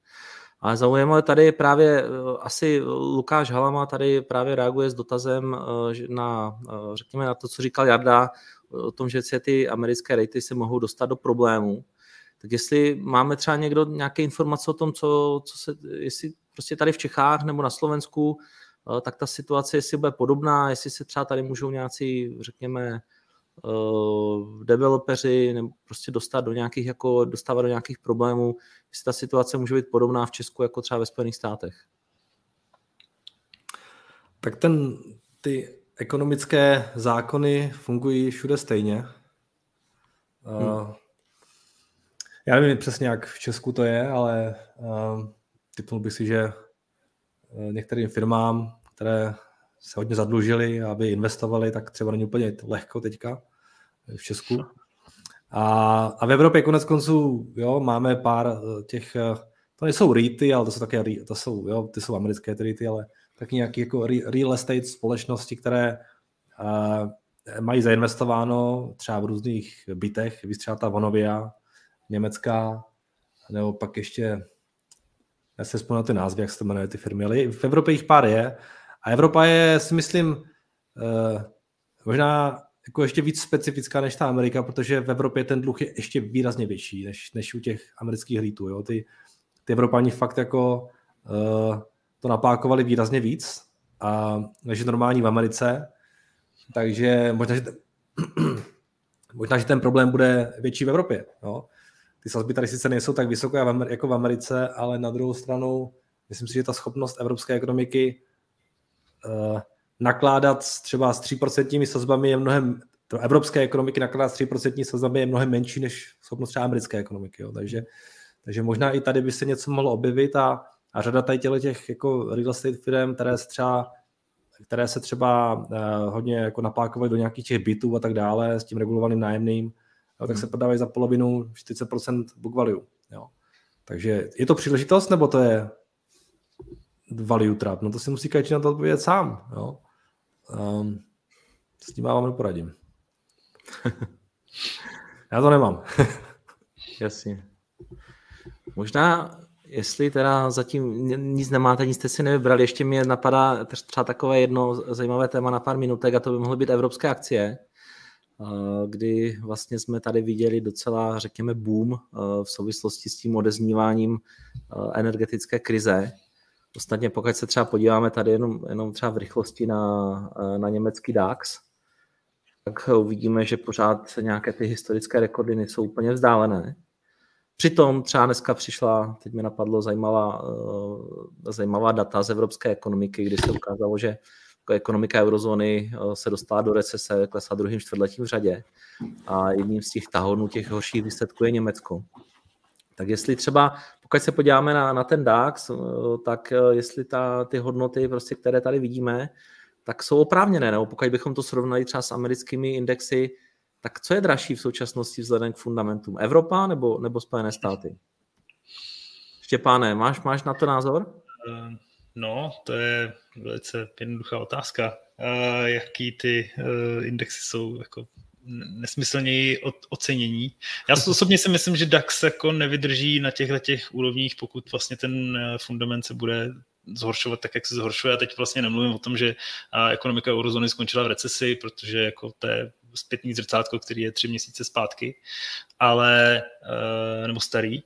Ale zaujímavé tady právě asi Lukáš Halama tady právě reaguje s dotazem na, řekněme, na to, co říkal Jarda o tom, že se ty americké rejty se mohou dostat do problémů. Tak jestli máme třeba někdo nějaké informace o tom, co, co se, jestli prostě tady v Čechách nebo na Slovensku, eh, tak ta situace, jestli bude podobná, jestli se třeba tady můžou nějací, řekněme, uh, developeři nebo prostě dostat do nějakých, jako, dostávat do nějakých problémů, jestli ta situace může být podobná v Česku jako třeba ve Spojených státech. Tak ten, ty ekonomické zákony fungují všude stejně. Hmm. Já nevím přesně, jak v Česku to je, ale uh, typnul bych si, že některým firmám, které se hodně zadlužili, aby investovali, tak třeba není úplně lehko teďka v Česku. A, a v Evropě konec konců jo, máme pár těch, to nejsou REITy, ale to jsou také, to jsou, jo, ty jsou americké REITy, ale tak nějaké jako real estate společnosti, které uh, mají zainvestováno třeba v různých bytech, víš třeba ta Vonovia, německá, nebo pak ještě, já se vzpomínám ty názvy, jak se to jmenuje ty firmy, ale v Evropě jich pár je a Evropa je, si myslím, uh, možná jako ještě víc specifická než ta Amerika, protože v Evropě ten dluh je ještě výrazně větší než, než u těch amerických hlítů. Jo? Ty, ty Evropani fakt jako uh, to napákovali výrazně víc a, než normální v Americe. Takže možná, že ten, *clears throat* možná, že ten problém bude větší v Evropě. No. Ty sazby tady sice nejsou tak vysoké jako v Americe, ale na druhou stranu myslím si, že ta schopnost evropské ekonomiky uh, nakládat třeba s 3% sazbami je mnohem, pro evropské ekonomiky nakládat s 3% sazbami je mnohem menší než schopnost třeba americké ekonomiky. Jo. Takže, takže možná i tady by se něco mohlo objevit a a řada tady těch jako real estate firm, které se třeba které se třeba uh, hodně jako napákovaly do nějakých těch bytů a tak dále s tím regulovaným nájemným, jo, tak se hmm. prodávají za polovinu 40% book value. Jo. Takže je to příležitost, nebo to je value trap? No to si musí každý na to odpovědět sám. Jo. Um, s tím vám neporadím. *laughs* Já to nemám. *laughs* Jasně. Možná Jestli teda zatím nic nemáte, nic jste si nevybrali, ještě mi napadá třeba takové jedno zajímavé téma na pár minutek a to by mohly být evropské akcie, kdy vlastně jsme tady viděli docela, řekněme, boom v souvislosti s tím odezníváním energetické krize. Ostatně pokud se třeba podíváme tady jenom, jenom třeba v rychlosti na, na německý DAX, tak uvidíme, že pořád nějaké ty historické rekordy nejsou úplně vzdálené. Přitom třeba dneska přišla, teď mi napadlo zajímavá, uh, zajímavá data z evropské ekonomiky, kdy se ukázalo, že ekonomika eurozóny uh, se dostala do recese, klesla druhým čtvrtletím v řadě a jedním z těch tahonů těch horších výsledků je Německo. Tak jestli třeba, pokud se podíváme na, na ten DAX, uh, tak jestli ta, ty hodnoty, prostě, které tady vidíme, tak jsou oprávněné, nebo pokud bychom to srovnali třeba s americkými indexy, tak co je dražší v současnosti vzhledem k fundamentům? Evropa nebo, nebo Spojené státy? Štěpáne, máš, máš na to názor? Eh, no, to je velice jednoduchá otázka. Uh, jaký ty uh, indexy jsou jako nesmyslněji ocenění. Já osobně si myslím, že DAX jako nevydrží na těchto těch úrovních, pokud vlastně ten fundament se bude zhoršovat tak, jak se zhoršuje. A teď vlastně nemluvím o tom, že ekonomika eurozóny skončila v recesi, protože jako to je zpětný zrcátko, který je tři měsíce zpátky, ale, eh, nebo starý,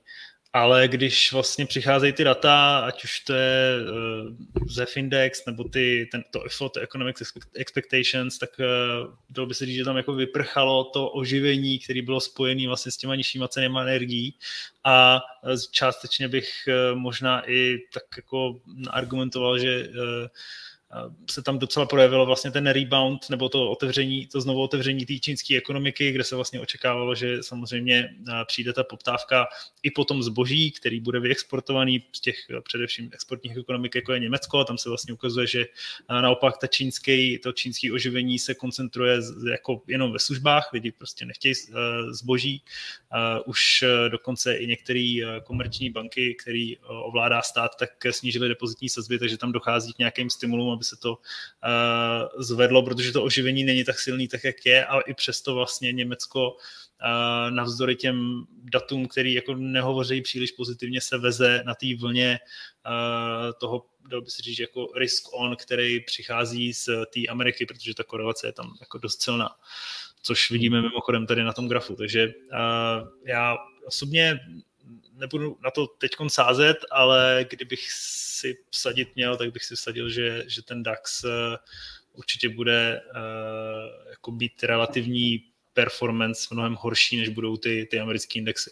ale když vlastně přicházejí ty data, ať už to je uh, ZEF Index nebo ty, ten, to IFO, to Economic Expectations, tak uh, dalo by se říct, že tam jako vyprchalo to oživení, které bylo spojené vlastně s těma nižšíma cenama energií. A částečně bych uh, možná i tak jako argumentoval, že uh, se tam docela projevilo vlastně ten rebound nebo to otevření, to znovu otevření té čínské ekonomiky, kde se vlastně očekávalo, že samozřejmě přijde ta poptávka i po tom zboží, který bude vyexportovaný z těch především exportních ekonomik, jako je Německo, a tam se vlastně ukazuje, že naopak ta čínský, to čínské oživení se koncentruje jako jenom ve službách, lidi prostě nechtějí zboží, už dokonce i některé komerční banky, který ovládá stát, tak snížily depozitní sazby, takže tam dochází k nějakým stimulům, aby se to uh, zvedlo, protože to oživení není tak silný, tak jak je a i přesto vlastně Německo uh, navzdory těm datům, který jako nehovoří příliš pozitivně, se veze na té vlně uh, toho, dal by se říct, jako risk on, který přichází z té Ameriky, protože ta korelace je tam jako dost silná což vidíme mimochodem tady na tom grafu. Takže uh, já osobně nebudu na to teď sázet, ale kdybych si vsadit měl, tak bych si vsadil, že, že ten DAX eh, určitě bude uh, jako být relativní performance mnohem horší, než budou ty, ty americké indexy.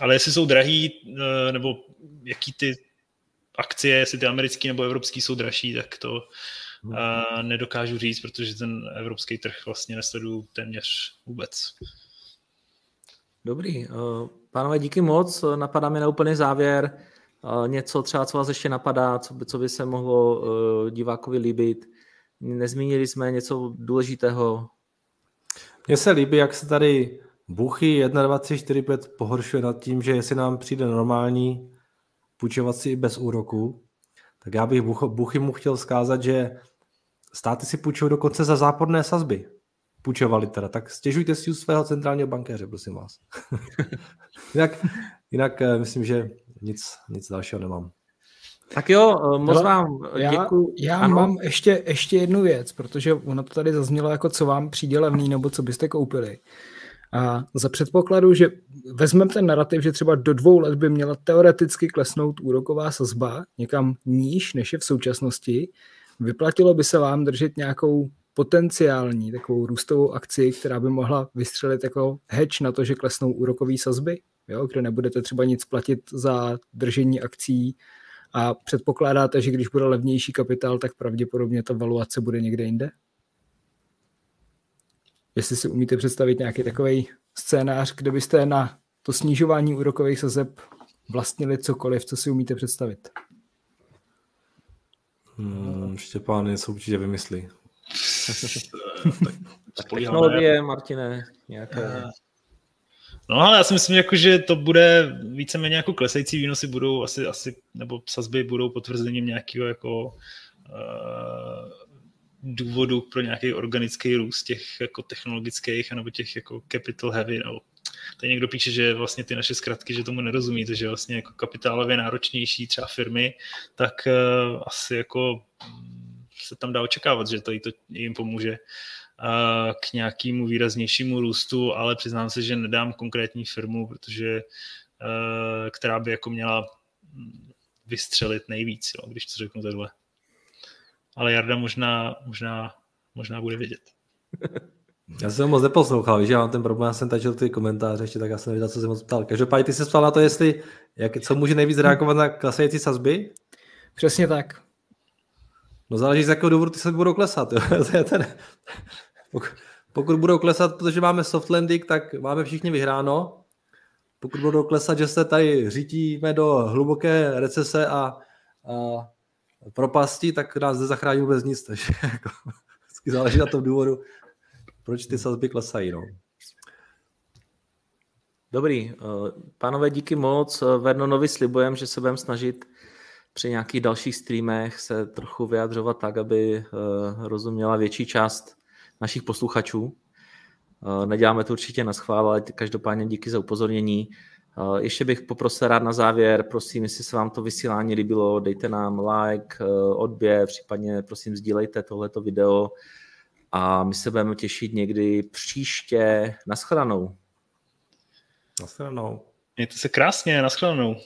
Ale jestli jsou drahý, eh, nebo jaký ty akcie, jestli ty americké nebo evropské jsou dražší, tak to uh, nedokážu říct, protože ten evropský trh vlastně nesleduju téměř vůbec. Dobrý. Pánové, díky moc. Napadá mi na úplný závěr něco třeba, co vás ještě napadá, co by, co by se mohlo divákovi líbit. Nezmínili jsme něco důležitého. Mně se líbí, jak se tady Buchy 1, 2, 3, 4, 5 pohoršuje nad tím, že jestli nám přijde normální půjčovat si i bez úroku, tak já bych Buchy mu chtěl zkázat, že státy si půjčují dokonce za záporné sazby. Půjčovali teda, tak stěžujte si u svého centrálního bankéře, prosím vás. *laughs* jinak, jinak eh, myslím, že nic, nic dalšího nemám. Tak jo, eh, moc vám děkuji. Já, já mám ještě, ještě jednu věc, protože ono to tady zaznělo jako co vám přijde levný nebo co byste koupili. A za předpokladu, že vezmeme ten narrativ, že třeba do dvou let by měla teoreticky klesnout úroková sazba někam níž, než je v současnosti, vyplatilo by se vám držet nějakou potenciální takovou růstovou akci, která by mohla vystřelit jako hedge na to, že klesnou úrokové sazby, jo, kde nebudete třeba nic platit za držení akcí a předpokládáte, že když bude levnější kapitál, tak pravděpodobně ta valuace bude někde jinde? Jestli si umíte představit nějaký takový scénář, kde byste na to snižování úrokových sazeb vlastnili cokoliv, co si umíte představit? Hmm, Štěpán něco určitě vymyslí. Technologie, Martine, nějaké... Eh, no ale já si myslím, jako, že to bude víceméně jako klesající výnosy budou asi, asi nebo sazby budou potvrzením nějakého jako uh, důvodu pro nějaký organický růst těch jako technologických nebo těch jako capital heavy. Nebo tady někdo píše, že vlastně ty naše zkratky, že tomu nerozumíte, že vlastně jako kapitálově náročnější třeba firmy, tak uh, asi jako se tam dá očekávat, že to, to jim pomůže k nějakému výraznějšímu růstu, ale přiznám se, že nedám konkrétní firmu, protože která by jako měla vystřelit nejvíc, jo, když to řeknu takhle. Ale Jarda možná, možná, možná bude vědět. *laughs* Já jsem moc neposlouchal, víš, já mám ten problém, já jsem tačil ty komentáře ještě, tak já jsem nevěděl, co jsem moc ptal. Každopádně ty se ptal na to, jestli, jak, co může nejvíc reagovat na klesající sazby? Přesně tak. No záleží, z jakého důvodu ty se budou klesat. Jo. *laughs* ten, pokud, budou klesat, protože máme soft landing, tak máme všichni vyhráno. Pokud budou klesat, že se tady řítíme do hluboké recese a, a propasti, tak nás nezachrání vůbec nic. Takže *laughs* jako, záleží na tom důvodu, proč ty sazby klesají. No. Dobrý. Eh, pánové, díky moc. Vernonovi slibujem, že se budeme snažit při nějakých dalších streamech se trochu vyjadřovat tak, aby eh, rozuměla větší část našich posluchačů. Eh, neděláme to určitě na schvál, ale každopádně díky za upozornění. Eh, ještě bych poprosil rád na závěr, prosím, jestli se vám to vysílání líbilo, dejte nám like, odběr, případně prosím sdílejte tohleto video a my se budeme těšit někdy příště. Naschledanou. Naschledanou. Mějte se krásně, naschledanou.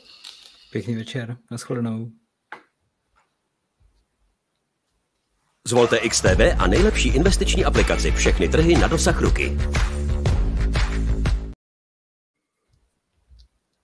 Pěkný večer, naschledanou. Zvolte XTB a nejlepší investiční aplikaci. Všechny trhy na dosah ruky.